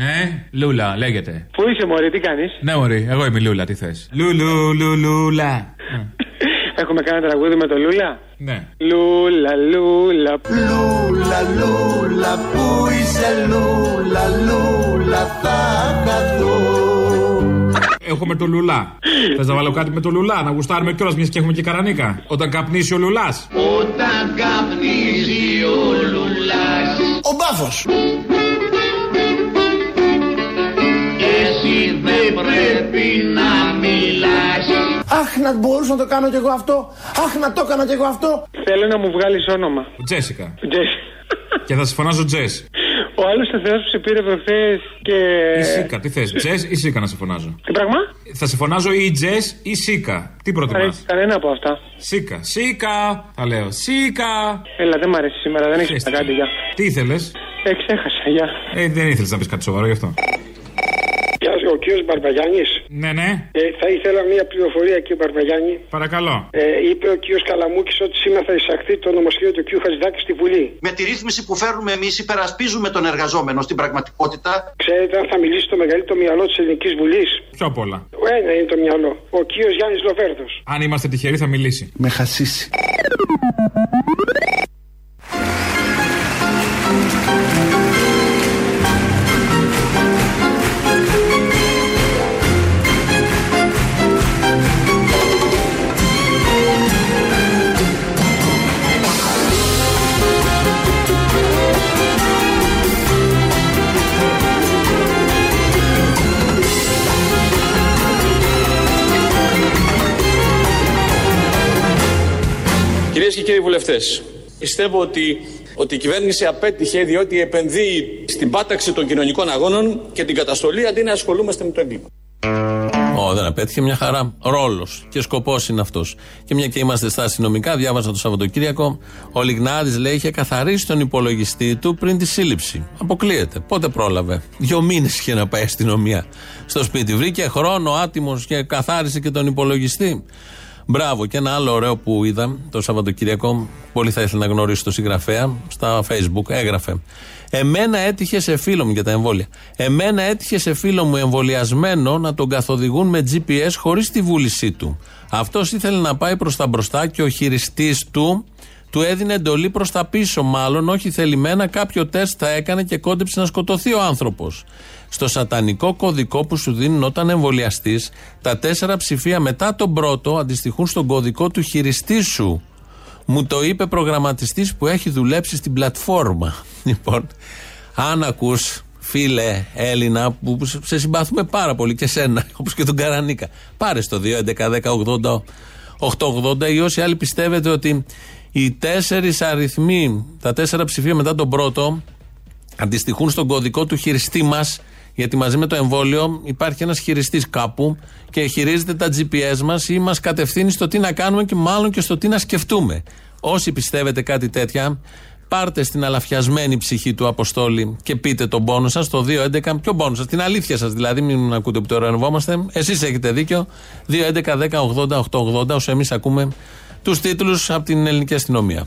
Ναι, Λούλα, λέγεται. Πού είσαι μωρή, τι κάνεις; Ναι, Μωρή, εγώ είμαι η Λούλα, τι θες. Λούλου, λου, Λούλα. Έχουμε κάνει τραγούδι με το Λούλα; Ναι. Λούλα, Λούλα. Λούλα, λούλα, πού είσαι λούλα, λούλα, θα χαθώ. Έχουμε το Λουλά. Θες να βάλω κάτι με το Λουλά, να γουστάρουμε κιόλας μιας και έχουμε και καρανίκα. Όταν καπνίσει ο Λουλά. Όταν καπνίζει ο λουλάς Ο μπάφος. Πρέπει να μιλάς Αχ, να μπορούσα να το κάνω κι εγώ αυτό. Αχ, να το έκανα κι εγώ αυτό. Θέλω να μου βγάλεις όνομα. Τζέσικα. Τζες. Και θα σε φωνάζω Τζες. Ο άλλος ο Θεός που σε πήρε προχθές και... Ή Σίκα, τι θες, Τζες ή Σίκα να σε φωνάζω; Τι πράγμα; Θα σε φωνάζω ή Τζες ή Σίκα. Τι προτιμάς; Κανένα από αυτά. Σίκα, Σίκα. Θα λέω Σίκα. Έλα, δεν μ' αρέσει σήμερα, δεν έχεις να κάτι, γεια. Τι ήθελες; Ε, ξέχασα, γεια. Ε, δεν ήθελες να πεις κάτι σοβαρό γι' αυτό. Γεια σα, ο κύριος Μπαρμπαγιάννη. Ναι, ναι. Ε, θα ήθελα μία πληροφορία, κύριε Μπαρμπαγιάννη. Παρακαλώ. Ε, είπε ο κύριος Καλαμούκης ότι σήμερα θα εισαχθεί το νομοσχέδιο του κ. Χατζηδάκη στη Βουλή. Με τη ρύθμιση που φέρνουμε εμείς, υπερασπίζουμε τον εργαζόμενο στην πραγματικότητα. Ξέρετε αν θα μιλήσει το μεγαλύτερο μυαλό της Ελληνικής Βουλής; Πιο απ' όλα. Ένα είναι το μυαλό. Ο κύριος Γιάννης Λοβέρδος. Αν είμαστε τυχεροί θα μιλήσει. Με χασίσει. Και κύριοι βουλευτές, πιστεύω ότι, ότι η κυβέρνηση απέτυχε διότι επενδύει στην πάταξη των κοινωνικών αγώνων και την καταστολή αντί να ασχολούμαστε με το έγκλημα. Ω, δεν απέτυχε μια χαρά. Ρόλος και σκοπός είναι αυτός. Και μια και είμαστε στα αστυνομικά, διάβασα το Σαββατοκύριακο. Ο Λιγνάδης λέει είχε καθαρίσει τον υπολογιστή του πριν τη σύλληψη. Αποκλείεται. Πότε πρόλαβε; Δύο μήνες είχε να πάει αστυνομία στο σπίτι. Βρήκε χρόνο άτιμος και καθάρισε και τον υπολογιστή. Μπράβο. Και ένα άλλο ωραίο που είδα το Σαββατοκύριακο. Πολύ θα ήθελα να γνωρίσω το συγγραφέα. Στα Facebook έγραφε. Εμένα έτυχε σε φίλο μου για τα εμβόλια. Εμένα έτυχε σε φίλο μου εμβολιασμένο να τον καθοδηγούν με GPS χωρίς τη βούλησή του. Αυτός ήθελε να πάει προς τα μπροστά και ο χειριστής του του έδινε εντολή προς τα πίσω, μάλλον όχι θελημένα. Κάποιο τεστ θα έκανε και κόντεψε να σκοτωθεί ο άνθρωπος. Στο σατανικό κωδικό που σου δίνουν όταν εμβολιαστή, τα τέσσερα ψηφία μετά τον πρώτο αντιστοιχούν στον κωδικό του χειριστή σου. Μου το είπε προγραμματιστής που έχει δουλέψει στην πλατφόρμα. Λοιπόν, αν ακούς φίλε Έλληνα που σε συμπαθούμε πάρα πολύ και σένα όπως και τον Καρανίκα πάρε στο 2.11.10.80 ή όσοι άλλοι πιστεύετε ότι οι τέσσερις αριθμοί τα τέσσερα ψηφία μετά τον πρώτο αντιστοιχούν στον κωδικό του χειριστή μας γιατί μαζί με το εμβόλιο υπάρχει ένας χειριστής κάπου και χειρίζεται τα GPS μας ή μας κατευθύνει στο τι να κάνουμε και μάλλον και στο τι να σκεφτούμε. Όσοι πιστεύετε κάτι τέτοια, πάρτε στην αλαφιασμένη ψυχή του Αποστόλη και πείτε τον πόνο σας το 2.11. Ποιο πόνο σας, την αλήθεια σας δηλαδή, μην ακούτε που το ερευνόμαστε. Εσείς έχετε δίκιο. 2.11.10.80.880, όσο εμείς ακούμε τους τίτλους από την ελληνική αστυνομία.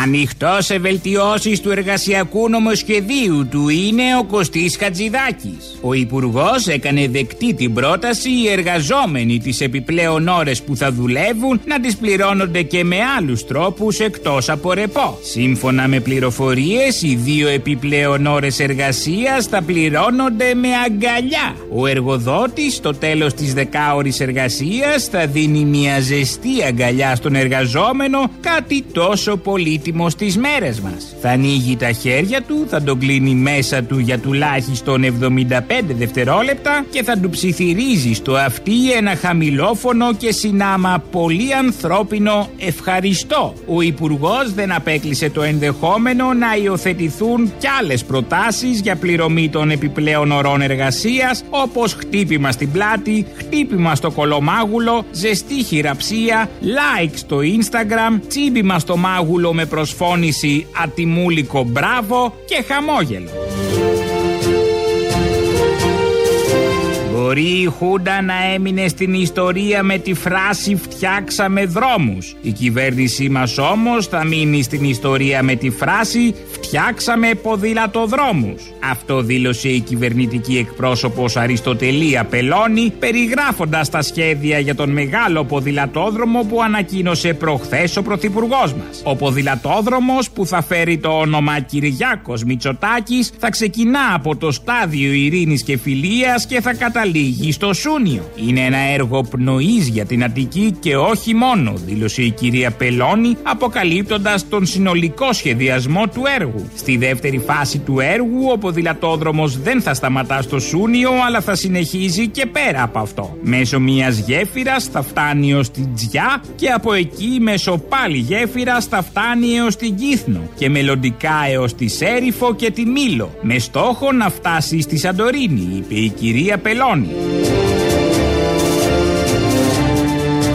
Ανοιχτός σε βελτιώσεις του εργασιακού νομοσχεδίου του είναι ο Κωστής Χατζηδάκης. Ο Υπουργός έκανε δεκτή την πρόταση οι εργαζόμενοι τις επιπλέον ώρες που θα δουλεύουν να τις πληρώνονται και με άλλους τρόπους εκτός από ρεπό. Σύμφωνα με πληροφορίες, οι δύο επιπλέον ώρες εργασίας θα πληρώνονται με αγκαλιά. Ο εργοδότης στο τέλος της δεκάωρης εργασίας θα δίνει μια ζεστή αγκαλιά στον εργαζόμενο, κάτι τόσο πολύτιμο στις μέρες μας. Θα ανοίγει τα χέρια του, θα τον κλείνει μέσα του για τουλάχιστον 75 δευτερόλεπτα και θα του ψιθυρίζει στο αυτί ένα χαμηλόφωνο και συνάμα πολύ ανθρώπινο ευχαριστώ. Ο Υπουργός δεν απέκλεισε το ενδεχόμενο να υιοθετηθούν κι άλλες προτάσεις για πληρωμή των επιπλέον ωρών εργασίας, όπως χτύπημα στην πλάτη, χτύπημα στο κολομάγουλο, ζεστή χειραψία, like στο Instagram, τσίμπημα στο μάγουλο με προσφώνηση ατιμούλικο μπράβο και χαμόγελο. Μπορεί η Χούντα να έμεινε στην ιστορία με τη φράση «Φτιάξαμε δρόμους». Η κυβέρνησή μας όμως θα μείνει στην ιστορία με τη φράση «Φτιάξαμε ποδηλατοδρόμους». Αυτό δήλωσε η κυβερνητική εκπρόσωπος Αριστοτελία Πελώνη περιγράφοντας τα σχέδια για τον μεγάλο ποδηλατόδρομο που ανακοίνωσε προχθές ο Πρωθυπουργός μας. Ο ποδηλατόδρομος που θα φέρει το όνομα Κυριάκος Μητσοτάκης θα ξεκινά από το στάδιο ειρήνης και φιλίας και θα καταλήγει στο Σούνιο. Είναι ένα έργο πνοής για την Αττική και όχι μόνο, δήλωσε η κυρία Πελώνη, αποκαλύπτοντας τον συνολικό σχεδιασμό του έργου. Στη δεύτερη φάση του έργου, ο ποδηλατόδρομος δεν θα σταματά στο Σούνιο, αλλά θα συνεχίζει και πέρα από αυτό. Μέσω μιας γέφυρας θα φτάνει ως την Τζιά και από εκεί μέσω πάλι γέφυρας θα φτάνει έως την Κύθνο και μελλοντικά έως τη Σέριφο και τη Μήλο, με στόχο να φτάσει στη Σαντορίνη, είπε η κυρία Πελώνη. Bye.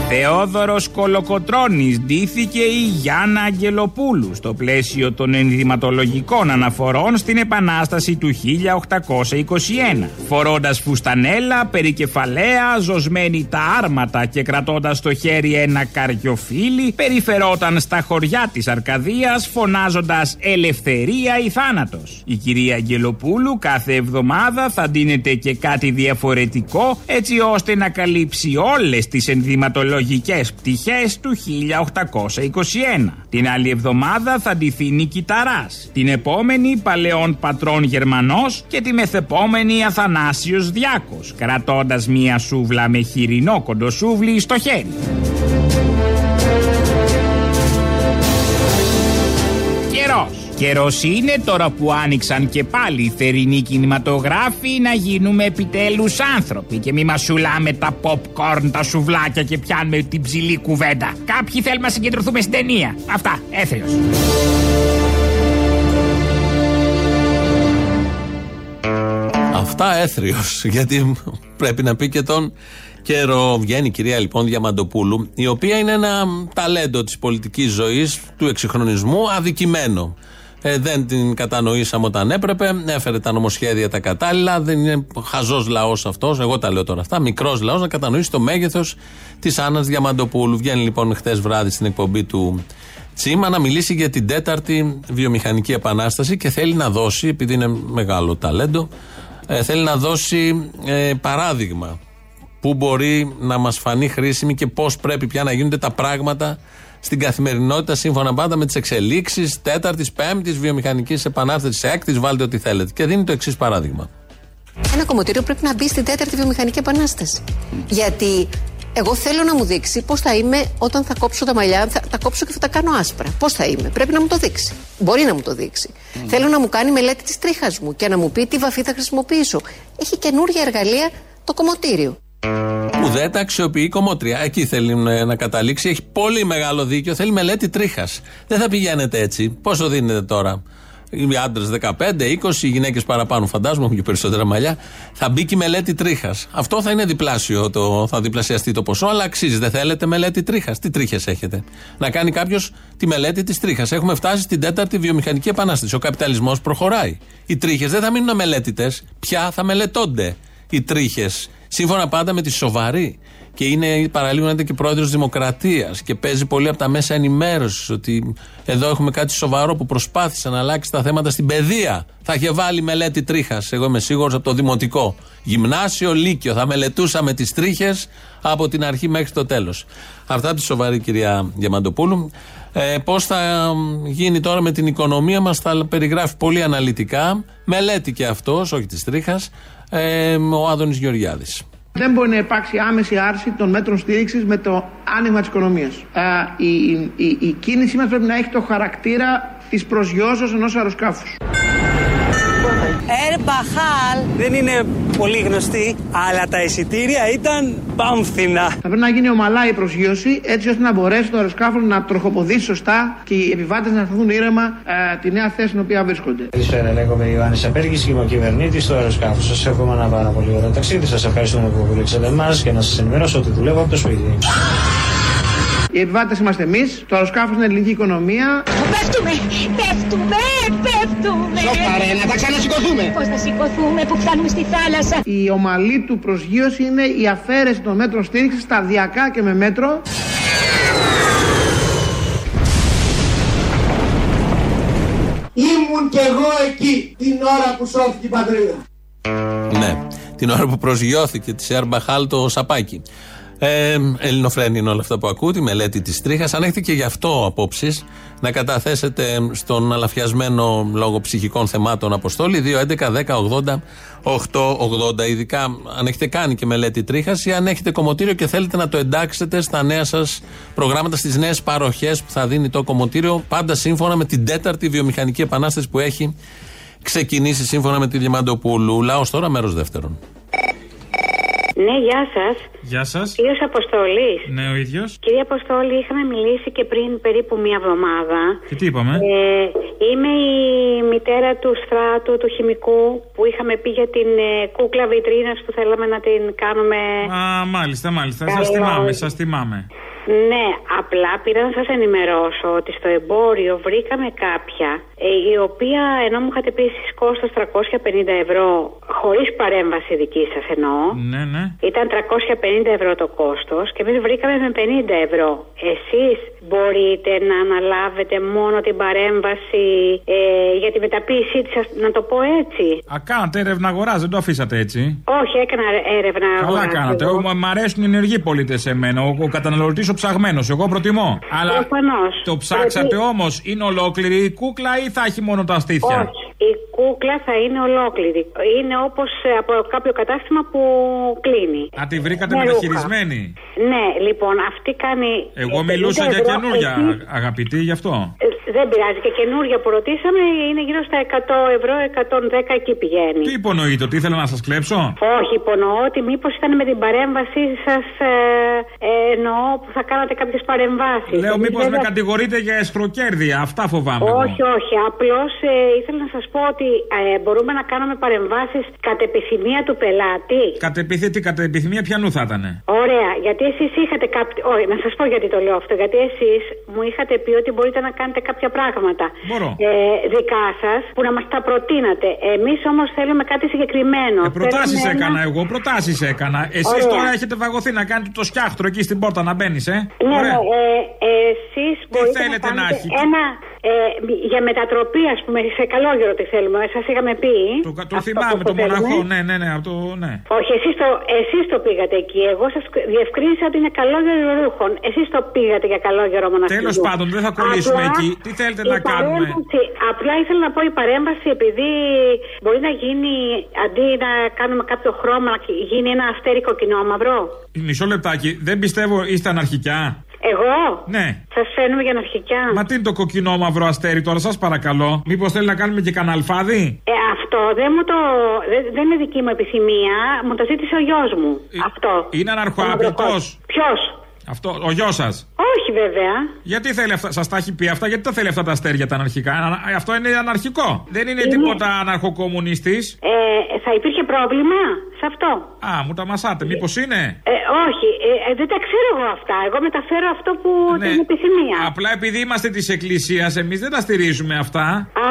Θεόδωρος Κολοκοτρώνης ντύθηκε η Γιάννα Αγγελοπούλου στο πλαίσιο των ενδυματολογικών αναφορών στην Επανάσταση του 1821. Φορώντας φουστανέλα, περικεφαλαία, ζωσμένη τα άρματα και κρατώντας στο χέρι ένα καριοφίλι, περιφερόταν στα χωριά της Αρκαδίας φωνάζοντας «Ελευθερία ή θάνατος». Η κυρία Αγγελοπούλου κάθε εβδομάδα θα ντύνεται και κάτι διαφορετικό έτσι ώστε να καλύψει όλες τις ενδυματολογικές πτυχές του 1821. Την άλλη εβδομάδα θα ντυθεί Νικηταράς. Την επόμενη Παλαιών Πατρών Γερμανός και τη μεθεπόμενη Αθανάσιος Διάκος, κρατώντας μία σούβλα με χοιρινό κοντοσούβλι στο χέρι. Καιρός. Καιρός είναι τώρα που άνοιξαν και πάλι οι θερινοί κινηματογράφοι να γίνουμε επιτέλους άνθρωποι και μη μασουλάμε τα popcorn, τα σουβλάκια και πιάνουμε την ψηλή κουβέντα. Κάποιοι θέλουμε να συγκεντρωθούμε στην ταινία. Αυτά, έθριος. Αυτά έθριος. Γιατί πρέπει να πει και τον καιρό. Βγαίνει η κυρία λοιπόν Διαμαντοπούλου, η οποία είναι ένα ταλέντο της πολιτικής ζωής, του εξυγχρονισμού, αδικημένο. Ε, δεν την κατανοήσαμε όταν έπρεπε. Έφερε τα νομοσχέδια τα κατάλληλα. Δεν είναι χαζός λαός αυτός. Εγώ τα λέω τώρα αυτά. Μικρός λαός να κατανοήσει το μέγεθος της Άννας Διαμαντοπούλου. Βγαίνει λοιπόν χτε βράδυ στην εκπομπή του Τσίμα να μιλήσει για την τέταρτη βιομηχανική επανάσταση και θέλει να δώσει, επειδή είναι μεγάλο ταλέντο, ε, θέλει να δώσει ε, παράδειγμα που μπορεί να μας φανεί χρήσιμη και πώς πρέπει πια να γίνονται τα πράγματα στην καθημερινότητα σύμφωνα πάντα με τις εξελίξεις τέταρτης, πέμπτης βιομηχανικής επανάστασης, έκτης, βάλτε ό,τι θέλετε. Και δίνει το εξής παράδειγμα. Ένα κομμωτήριο πρέπει να μπει στην τέταρτη βιομηχανική επανάσταση. Γιατί εγώ θέλω να μου δείξει πώς θα είμαι όταν θα κόψω τα μαλλιά, θα τα κόψω και θα τα κάνω άσπρα. Πώς θα είμαι. Πρέπει να μου το δείξει. Μπορεί να μου το δείξει. Θέλω να μου κάνει μελέτη της τρίχας μου και να μου πει τι βαφή θα χρησιμοποιήσω. Έχει καινούργια εργαλεία το κομμωτήριο. Που δεν τα αξιοποιεί η κομμότρια. Εκεί θέλει να να καταλήξει. Έχει πολύ μεγάλο δίκιο. Θέλει μελέτη τρίχας. Δεν θα πηγαίνετε έτσι. Πόσο δίνετε τώρα; Οι άντρες 15, 20, οι γυναίκες παραπάνω, φαντάζομαι, έχουν και περισσότερα μαλλιά. Θα μπει και η μελέτη τρίχας. Αυτό θα είναι διπλάσιο, το, θα διπλασιαστεί το ποσό, αλλά αξίζει. Δεν θέλετε μελέτη τρίχας. Τι τρίχες έχετε; Να κάνει κάποιος τη μελέτη της τρίχας. Έχουμε φτάσει στην τέταρτη βιομηχανική επανάσταση. Ο καπιταλισμός προχωράει. Οι τρίχες δεν θα μείνουν αμελέτητες. Πια θα μελετώνται οι τρίχες. Σύμφωνα πάντα με τη σοβαρή Και είναι παραλίγο να είναι και πρόεδρος Δημοκρατίας και παίζει πολύ από τα μέσα ενημέρωσης ότι εδώ έχουμε κάτι σοβαρό που προσπάθησε να αλλάξει τα θέματα στην παιδεία. Θα είχε βάλει μελέτη τρίχας. Εγώ είμαι σίγουρος από το δημοτικό. Γυμνάσιο, Λύκειο. Θα μελετούσαμε τις τρίχες από την αρχή μέχρι το τέλος. Αυτά από τη σοβαρή κυρία Διαμαντοπούλου. Ε, Πώς θα γίνει τώρα με την οικονομία μας, θα περιγράφει πολύ αναλυτικά. Μελέτη και αυτός, όχι της τρίχας, ε, ο Άδωνης Γεωργιάδης. Δεν μπορεί να υπάρξει άμεση άρση των μέτρων στήριξης με το άνοιγμα της οικονομίας. Η, η, η, η κίνησή μας πρέπει να έχει το χαρακτήρα της προσγειώσεως ενός αεροσκάφους. Ερμπαχάλ δεν είναι πολύ γνωστή, αλλά τα εισιτήρια ήταν πάμφθηνα. Θα πρέπει να γίνει ομαλά η προσγείωση έτσι ώστε να μπορέσει το αεροσκάφο να τροχοποδήσει σωστά και οι επιβάτες να αισθανθούν ήρεμα ε, τη νέα θέση στην οποία βρίσκονται. Καλησπέρα, λέγομαι Ιωάννης Απέργης και είμαι ο κυβερνήτης του αεροσκάφου. Σας εύχομαι ένα πάρα πολύ ωραίο ταξίδι. Σας ευχαριστούμε που βουλήξατε εμάς και να σας ενημερώσω ότι δουλεύω από το σπίτι. Οι επιβάτες είμαστε εμείς, το αεροσκάφος είναι ελληνική οικονομία. Πέφτουμε, πέφτουμε, πέφτουμε. Σοπαρέ, να τα ξανασηκωθούμε. Πώς θα σηκωθούμε που φτάνουμε στη θάλασσα; Η ομαλή του προσγείωση είναι η αφαίρεση των μέτρων στήριξης σταδιακά και με μέτρο. Ήμουν κι εγώ εκεί την ώρα που σώθηκε η πατρίδα. Ναι, την ώρα που προσγειώθηκε της Ερμπαχάλ το σαπάκι. Ε, Ελληνοφρένη είναι όλα αυτά που ακούτε, η μελέτη της τρίχας. Αν έχετε και γι' αυτό απόψεις, να καταθέσετε στον αλαφιασμένο λόγω ψυχικών θεμάτων Αποστόλη 2.11.10.80 8.80. Ειδικά αν έχετε κάνει και μελέτη τρίχας ή αν έχετε κομμωτήριο και θέλετε να το εντάξετε στα νέα σας προγράμματα, στις νέες παροχές που θα δίνει το κομμωτήριο, πάντα σύμφωνα με την τέταρτη βιομηχανική επανάσταση που έχει ξεκινήσει σύμφωνα με τη Διαμαντοπούλου. Λαός τώρα, μέρος δεύτερον. Ναι, γεια σας. Γεια σας. Κύριος Αποστολή. Ναι, ο ίδιος. Κύριε Αποστόλη, είχαμε μιλήσει και πριν περίπου μία εβδομάδα. Και τι είπαμε; Ε, είμαι η μητέρα του στράτου, του χημικού, που είχαμε πει για την ε, κούκλα βιτρίνας που θέλαμε να την κάνουμε. Α, μάλιστα, μάλιστα. Σας Καλό. θυμάμαι, σας θυμάμαι. Ναι, απλά πήρα να σας ενημερώσω ότι στο εμπόριο βρήκαμε κάποια ε, η οποία ενώ μου είχατε πει εσείς κόστος 350 ευρώ χωρίς παρέμβαση δική σας εννοώ Ναι, ναι. ήταν 350 ευρώ το κόστος και εμείς βρήκαμε με 50 ευρώ. Εσείς μπορείτε να αναλάβετε μόνο την παρέμβαση ε, για τη μεταποίησή της, ας- να το πω έτσι. Α, κάνατε έρευνα αγορά, δεν το αφήσατε έτσι. Όχι, έκανα έρευνα. Καλά αγοράς κάνατε. εγώ. Ο- Μ' αρέσουν οι ενεργοί πολίτε σε μένα. Ο, ο καταναλωτή ο ψαγμένος. Εγώ προτιμώ. Αλλά Προφανώς. το ψάξατε Πρέπει- όμως. Είναι ολόκληρη η κούκλα ή θα έχει μόνο τα στήθια; Όχι. Η κούκλα θα είναι ολόκληρη. Είναι όπως από κάποιο κατάστημα που κλείνει. Α, τη βρήκατε Με μεταχειρισμένη; Ναι, λοιπόν, αυτή κάνει. Εγώ 50 μιλούσα για ευρώ. καινούρια, Εσείς, α- αγαπητή, γι' αυτό. Ε, Δεν πειράζει. Και καινούρια που ρωτήσαμε είναι γύρω στα 100 ευρώ, 110 εκεί πηγαίνει. Τι υπονοείτε, ότι ήθελα να σας κλέψω; Όχι, υπονοώ ότι μήπως ήταν με την παρέμβασή σας. Ε, ε, εννοώ που θα κάνατε κάποιες παρεμβάσεις. Λέω, μήπως με κατηγορείτε για εσχροκέρδια. Αυτά φοβάμαι. εγώ. Όχι, όχι. Απλώς ε, ήθελα να σας πω ότι ε, μπορούμε να κάνουμε παρεμβάσεις κατ' επιθυμία του πελάτη. Κατ' επιθυμία, τι, κατ' επιθυμία ποιανού θα ήταν. Ωραία, γιατί εσείς είχατε κάποιο. Όχι, να σας πω γιατί το λέω αυτό. Γιατί εσείς μου είχατε πει ότι μπορείτε να κάνετε κάποια πράγματα. Μπορώ. Ε, δικά σας που να μας τα προτείνατε. Εμείς όμως θέλουμε κάτι συγκεκριμένο. Προτάσει Θέλουμε ένα- έκανα εγώ, προτάσεις έκανα. Εσείς Ωραία. τώρα έχετε βαγωθεί να κάνετε το σκιάχτρο εκεί στην πόρτα να μπαίνεις, ε; Ναι, Ωραία. ναι, ε, εσείς μπορείτε θέλετε να κάνετε έχει; ένα. Ε, για μετατροπή, ας πούμε, σε καλόγερο τι θέλουμε. Σας είχαμε πει. Το, το αυτό θυμάμαι, που το θέλουμε. μοναχό. Ναι, ναι, ναι, από το, ναι. Όχι, εσείς το, εσείς το πήγατε εκεί. Εγώ σας διευκρίνησα ότι είναι καλόγερο ρούχων. Εσείς το πήγατε για καλόγερο μοναχό. Τέλος πάντων, δεν θα κολλήσουμε εκεί. Τι θέλετε να κάνουμε; Απλά ήθελα να πω η παρέμβαση επειδή μπορεί να γίνει αντί να κάνουμε κάποιο χρώμα να γίνει ένα αστέρι κοκκινόμαυρο. Μισό λεπτάκι. Δεν πιστεύω είστε αναρχικιά. Εγώ; Ναι. σα φαίνομαι για αναρχικά. Μα τι είναι το κοκκινό μαύρο αστέρι τώρα, σας παρακαλώ. Μήπως θέλει να κάνουμε και κανένα αλφάδι; Ε, αυτό δεν, μου το, δεν, δεν είναι δική μου επιθυμία. Μου το ζήτησε ο γιος μου. αυτό. Είναι αναρχοαπητό. Ποιος; Αυτό, ο γιος σας. Όχι βέβαια. Γιατί θέλει αυτά, σας τα έχει πει αυτά, γιατί τα θέλει αυτά τα αστέρια τα αναρχικά; Ανα- Αυτό είναι αναρχικό. Δεν είναι Είναι- τίποτα αναρχοκομμουνιστής. Ε, θα υπήρχε πρόβλημα. Σε αυτό; Α, μου τα μασάτε, μήπως είναι; Ε, όχι, ε, ε, δεν τα ξέρω εγώ αυτά. Εγώ μεταφέρω αυτό που Ναι. την επιθυμία. Απλά επειδή είμαστε της Εκκλησίας, εμείς δεν τα στηρίζουμε αυτά. Α,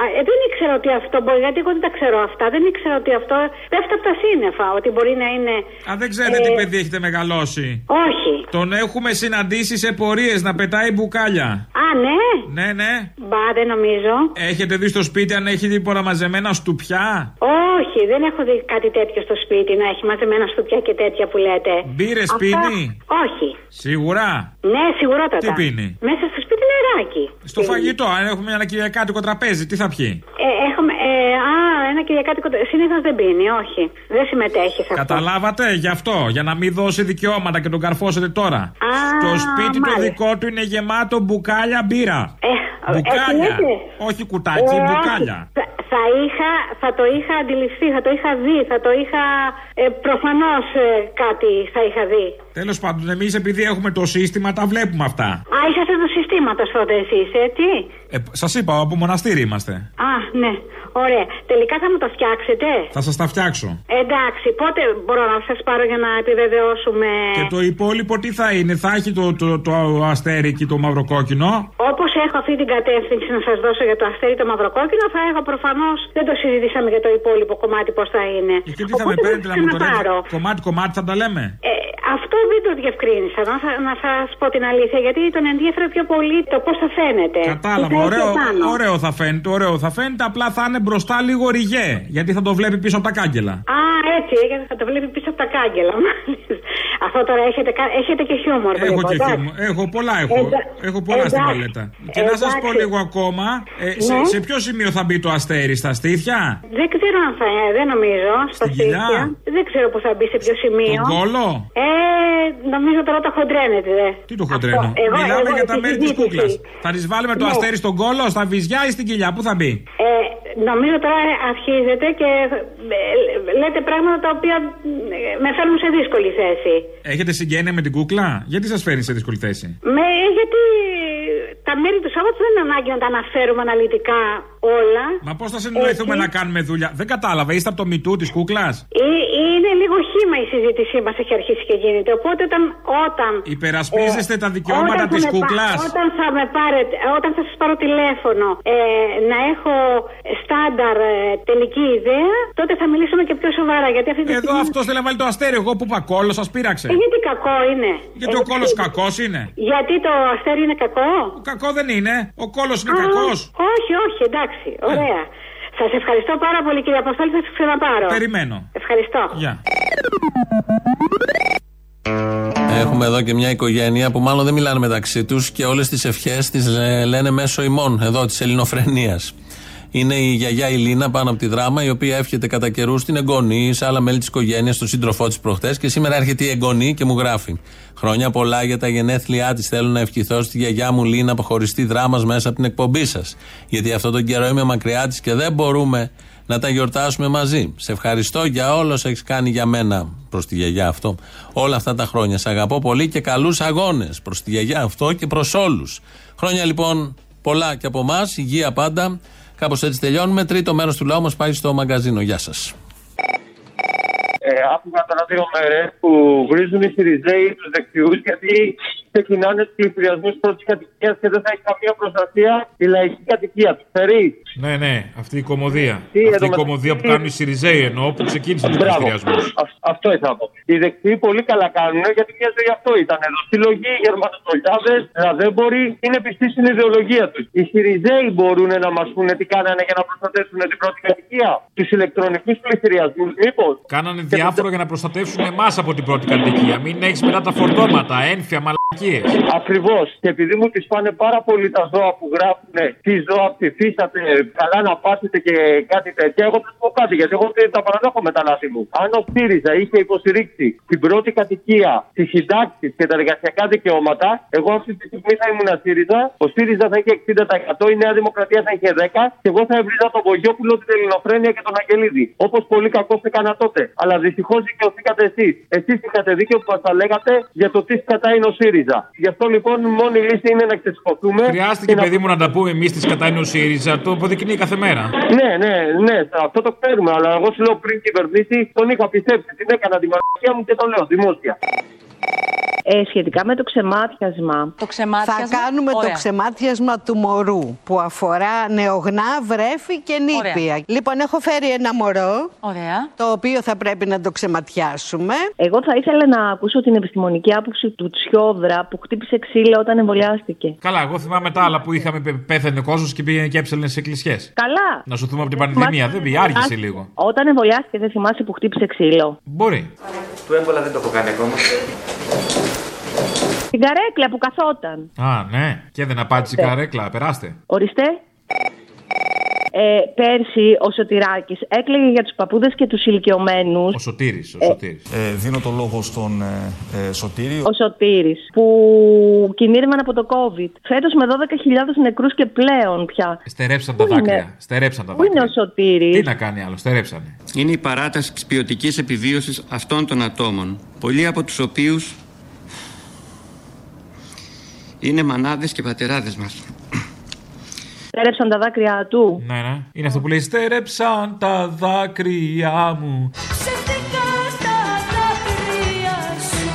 α, ε, δεν ήξερα ότι αυτό μπορεί, γιατί εγώ δεν τα ξέρω αυτά. Δεν ήξερα ότι αυτό πέφτει από τα σύννεφα, ότι μπορεί να είναι. Α, δεν ξέρετε ε, τι παιδί έχετε μεγαλώσει. Όχι. Τον έχουμε συναντήσει σε πορείες να πετάει μπουκάλια. Α, ναι. Ναι, ναι. Μπα, δεν νομίζω. Έχετε δει στο σπίτι αν έχει τίποτα μαζεμένα στουπιά; Όχι, δεν έχω δει κάτι τέτοιο στο σπίτι να έχει μαζεμένα στουπιά και τέτοια που λέτε. Μπύρες Αυτά- πίνει; Όχι. Σίγουρα. Ναι, σιγουρότατα. Τι πίνει; Μέσα στο σπίτι νεράκι. Στο φαγητό, αν έχουμε ένα κυριακάτικο τραπέζι, τι θα πιει; Ε, έχουμε, ε, α, ένα κυριακάτικο. Συνήθως δεν πίνει, όχι. Δεν συμμετέχει σε αυτό. Καταλάβατε, γι' αυτό, για να μην δώσει δικαιώματα και τον καρφώσετε τώρα. Α, Στο σπίτι το μάλιστα. δικό του είναι γεμάτο μπουκάλια μπύρα. Ε, μπουκάλια. έτσι λέτε. Όχι κουτάκι, Ε, μπουκάλια. Θα, θα, είχα, θα το είχα αντιληφθεί, θα το είχα δει, θα το είχα. Ε, Προφανώς κάτι θα είχα δει. Τέλος πάντων, εμείς επειδή έχουμε το σύστημα, τα βλέπουμε αυτά. Α, είσαστε του συστήματος τότε εσείς, έτσι. Ε, Σας είπα, από μοναστήρι είμαστε. Α, ναι. Ωραία. Τελικά θα μου το φτιάξετε; Θα σας τα φτιάξω. Εντάξει, πότε μπορώ να σας πάρω για να επιβεβαιώσουμε; Και το υπόλοιπο τι θα είναι, θα έχει το, το, το αστέρι και το μαυροκόκκινο; Όπως έχω αυτή την κατεύθυνση να σας δώσω για το αστέρι το μαυροκόκκινο, θα έχω προφανώς. Δεν το συζητήσαμε για το υπόλοιπο κομμάτι πώς θα είναι. Και τι θα με Οπότε παίρνετε να μου το ξαναπάρω. ρίξετε. Κομμάτι-κομμάτι θα τα λέμε; Ε, αυτό δεν το διευκρίνησα, να, σα- να σας πω την αλήθεια, γιατί τον ενδιαφέρει πιο πολύ το πώς θα φαίνεται. Τι Κατάλαβα, θα έχει ωραίο, επάνω. ωραίο θα φαίνεται, ωραίο θα φαίνεται, απλά θα είναι μπροστά λίγο ριγέ, γιατί θα το βλέπει πίσω από τα κάγκελα. Α, έτσι, γιατί θα το βλέπει πίσω από τα κάγκελα. μάλιστα. Αυτό τώρα έχετε, κα- έχετε και χιούμορ. Έχω βλέπω, και εντάξει. χιούμορ. Έχω πολλά, έχω, Εντά- έχω πολλά στην εντάξει. παλέτα. Και να σας πω Εντάξει. λίγο ακόμα, ε, σε, Ναι. σε ποιο σημείο θα μπει το αστέρι, στα στήθια, Δεν ξέρω αν θα, ε, δεν νομίζω. Στα Στην κοιλιά; στήθια. Δεν ξέρω που θα μπει, σε ποιο σημείο. τον κόλο; Ε, νομίζω τώρα το χοντρένετε. Τι το χοντρένω. Αυτό, εγώ- Μιλάμε εγώ για τα τη μέρη της συζήτηση. κούκλας. Θα της βάλουμε το Ναι. αστέρι στον κόλο, στα βυζιά ή στην κοιλιά, πού θα μπει; Ε, νομίζω τώρα αρχίζετε και ε, λέτε πράγματα τα οποία ε, με φέρνουν σε δύσκολη θέση. Έχετε συγγένεια με την κούκλα, γιατί σας φέρνει σε δύσκολη θέση; Με, γιατί τα μέρη του Σάββατου δεν είναι ανάγκη να τα αναφέρουμε αναλυτικά όλα. Μα πώς θα συνεννοηθούμε Έτσι. να κάνουμε δουλειά; Δεν κατάλαβα, είστε από το μητού της κούκλας; Ε, Είναι λίγο χήμα η συζήτησή μας έχει αρχίσει και γίνεται. Οπότε όταν. όταν Υπερασπίζεστε τα δικαιώματα όταν θα της με πα- κούκλας; Όταν θα με πάρετε, όταν θα σας πάρω τηλέφωνο ε, να έχω στάνταρ ε, τελική ιδέα, τότε θα μιλήσουμε και πιο σοβαρά. Γιατί αυτή τη Εδώ στιγμή- αυτός θέλει να βάλει το αστέρι. Εγώ που είπα κόλλο, σας πείραξε. Ε, γιατί κακό είναι; Γιατί ο κόλλο κακός είναι; Γιατί το αστέρι είναι κακό; Κακό δεν είναι. Ο κόλλο είναι Α, κακός. Όχι, όχι, εντάξει. Ωραία. Σας ευχαριστώ πάρα πολύ κύριε Αποστόλη, θα σας ξαναπάρω. Περιμένω. Ευχαριστώ. Γεια. Έχουμε εδώ και μια οικογένεια που μάλλον δεν μιλάνε μεταξύ τους και όλες τις ευχές τις λένε μέσω ημών, εδώ της ελληνοφρενεία. Είναι η γιαγιά η Λίνα πάνω από τη δράμα, η οποία εύχεται κατά καιρού στην εγγονή, σε άλλα μέλη της οικογένειας, στον σύντροφό της προχτές. Και σήμερα έρχεται η εγγονή και μου γράφει. Χρόνια πολλά για τα γενέθλιά της. Θέλω να ευχηθώ στη γιαγιά μου Λίνα από χωριστή δράμα μέσα από την εκπομπή σας. Γιατί αυτόν τον καιρό είμαι μακριά της και δεν μπορούμε να τα γιορτάσουμε μαζί. Σε ευχαριστώ για όλο όσα έχεις κάνει για μένα προς τη γιαγιά αυτό όλα αυτά τα χρόνια. Σε αγαπώ πολύ και καλούς αγώνες προς τη γιαγιά αυτό και προς όλους. Χρόνια λοιπόν πολλά και από εμάς, υγεία πάντα. Κάπως έτσι τελειώνουμε. Τρίτο μέρος του λαού μας πάει στο μαγκαζίνο. Γεια σας. Ε, άκουγα τώρα δύο μέρες που βρίζουν οι Σιριζέοι τους δεξιούς γιατί ξεκινάνε τους πληθυσμού πρώτη κατοικία και δεν θα έχει καμία προστασία η λαϊκή κατοικία τους. Φερεί. Ναι, ναι, αυτή η κομμωδία. Τι, αυτή εδώ η μεταξύ- κομμωδία που κάνουν οι Σιριζέοι εννοώ που ξεκίνησαν τους Μπράβο. πληστηριασμού. Α- Αυτό ήθελα να πω. Οι δεξιοί πολύ καλά κάνουν γιατί μια ζωή αυτό ήταν εδώ. Συλλογή, Γερμανοτολιάδε, ραδέμποροι είναι πιστοί στην ιδεολογία τους. Οι Σιριζέοι μπορούν να μας πούνε τι κάνανε για να προστατεύσουν την πρώτη κατοικία. Τους ηλεκτρονικούς πληστηριασμού, μήπως. Κάνανε διάφορο για να προστατεύσουν εμάς από την πρώτη κατοικία. Μην έχεις μετά τα φορτώματα, ένφια, μαλακίε. Ακριβώς. Και επειδή μου τις πάνε πάρα πολύ τα ζώα που γράφουν τι ζώα ψηφίσατε, καλά να πάσετε και κάτι τέτοια, εγώ θα σου πω κάτι γιατί εγώ τα παραδέχω με τα λάθη μου. Αν ο ΣΥΡΙΖΑ είχε υποστηρίξει την πρώτη κατοικία, τι συντάξει και τα εργασιακά δικαιώματα, εγώ αυτή τη στιγμή θα ήμουν ΣΥΡΙΖΑ, ο ΣΥΡΙΖΑ θα είχε 60%, η Νέα Δημοκρατία θα είχε 10% και εγώ θα έβριζα τον Βογιόπουλο, την Ελληνοφρένεια και τον Αγγελίδη. Όπως πολύ κακώ έκανα τότε. Αλλά δυστυχώς δικαιωθήκατε εσείς. Εσείς είχατε δίκιο που μας τα λέγατε για το τι κατά είναι ο ΣΥΡΙΖΑ. ΣΥΡΙΖΑ. Γι' αυτό λοιπόν η μόνη λύση είναι να ξεσηκωθούμε. Χρειάστηκε, και να- παιδί μου, να τα πούμε εμείς τη κατά είναι ο ΣΥΡΙΖΑ. Το αποδεικνύει κάθε μέρα. Ναι, ναι, ναι, αυτό το ξέρουμε. Αλλά εγώ σου λέω πριν κυβερνήσει, τον είχα πιστέψει. Την έκανα τη μαλακία μου και το λέω δημόσια. Ε, σχετικά με το ξεμάτιασμα. Το ξεμάτιασμα. Θα κάνουμε Ωραία. το ξεμάτιασμα του μωρού που αφορά νεογνά, βρέφη και νήπια. Ωραία. Λοιπόν, έχω φέρει ένα μωρό. Ωραία. Το οποίο θα πρέπει να το ξεματιάσουμε. Εγώ θα ήθελα να ακούσω την επιστημονική άποψη του Τσιόδρα που χτύπησε ξύλο όταν εμβολιάστηκε. Καλά, εγώ θυμάμαι τα άλλα που είχαμε πε- πέθανε ο κόσμος και πήγαινε και έψελνε σε εκκλησιές. Καλά. Να σωθούμε από την πανδημία. Δεν πήγε, άργησε λίγο. Όταν εμβολιάστηκε, δεν θυμάσαι που χτύπησε ξύλο. Μπορεί. Του έμβολα δεν το έχω κάνει ακόμα. Την καρέκλα που καθόταν. Α, ναι. Και δεν απάντησε η Ναι. καρέκλα. Περάστε. Ορίστε. Ε, πέρσι ο Σωτηράκης έκλαιγε για τους παππούδες και τους ηλικιωμένους. Ο Σωτήρης, ο Ε, Σωτήρης. Ε, δίνω το λόγο στον ε, ε, Σωτήριο. Ο Σωτήρης που κινήθηκαν από το COVID. Φέτος με 12.000 νεκρούς και πλέον πια. Στερέψαν τα Πού είναι; δάκρυα. Στερέψαν τα Πού είναι δάκρυα. ο Σωτήρης; Τι να κάνει άλλο, στερέψανε. είναι η παράταση της ποιοτικής επιβίωσης αυτών των ατόμων, πολλοί από τους οποίους είναι μανάδες και πατεράδες μας. Στέρεψαν τα δάκρυα του. Ναι, ναι. Είναι αυτό που λέει Στερέψαν τα δάκρυά μου. Ψεύτικα στα δάκρυα σου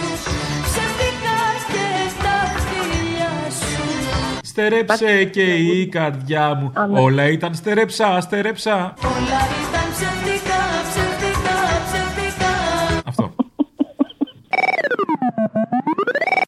Ψεύτικα και στα φίλια σου Στερέψε και η καρδιά μου. Όλα ήταν στερέψα, στερέψα. Όλα ήταν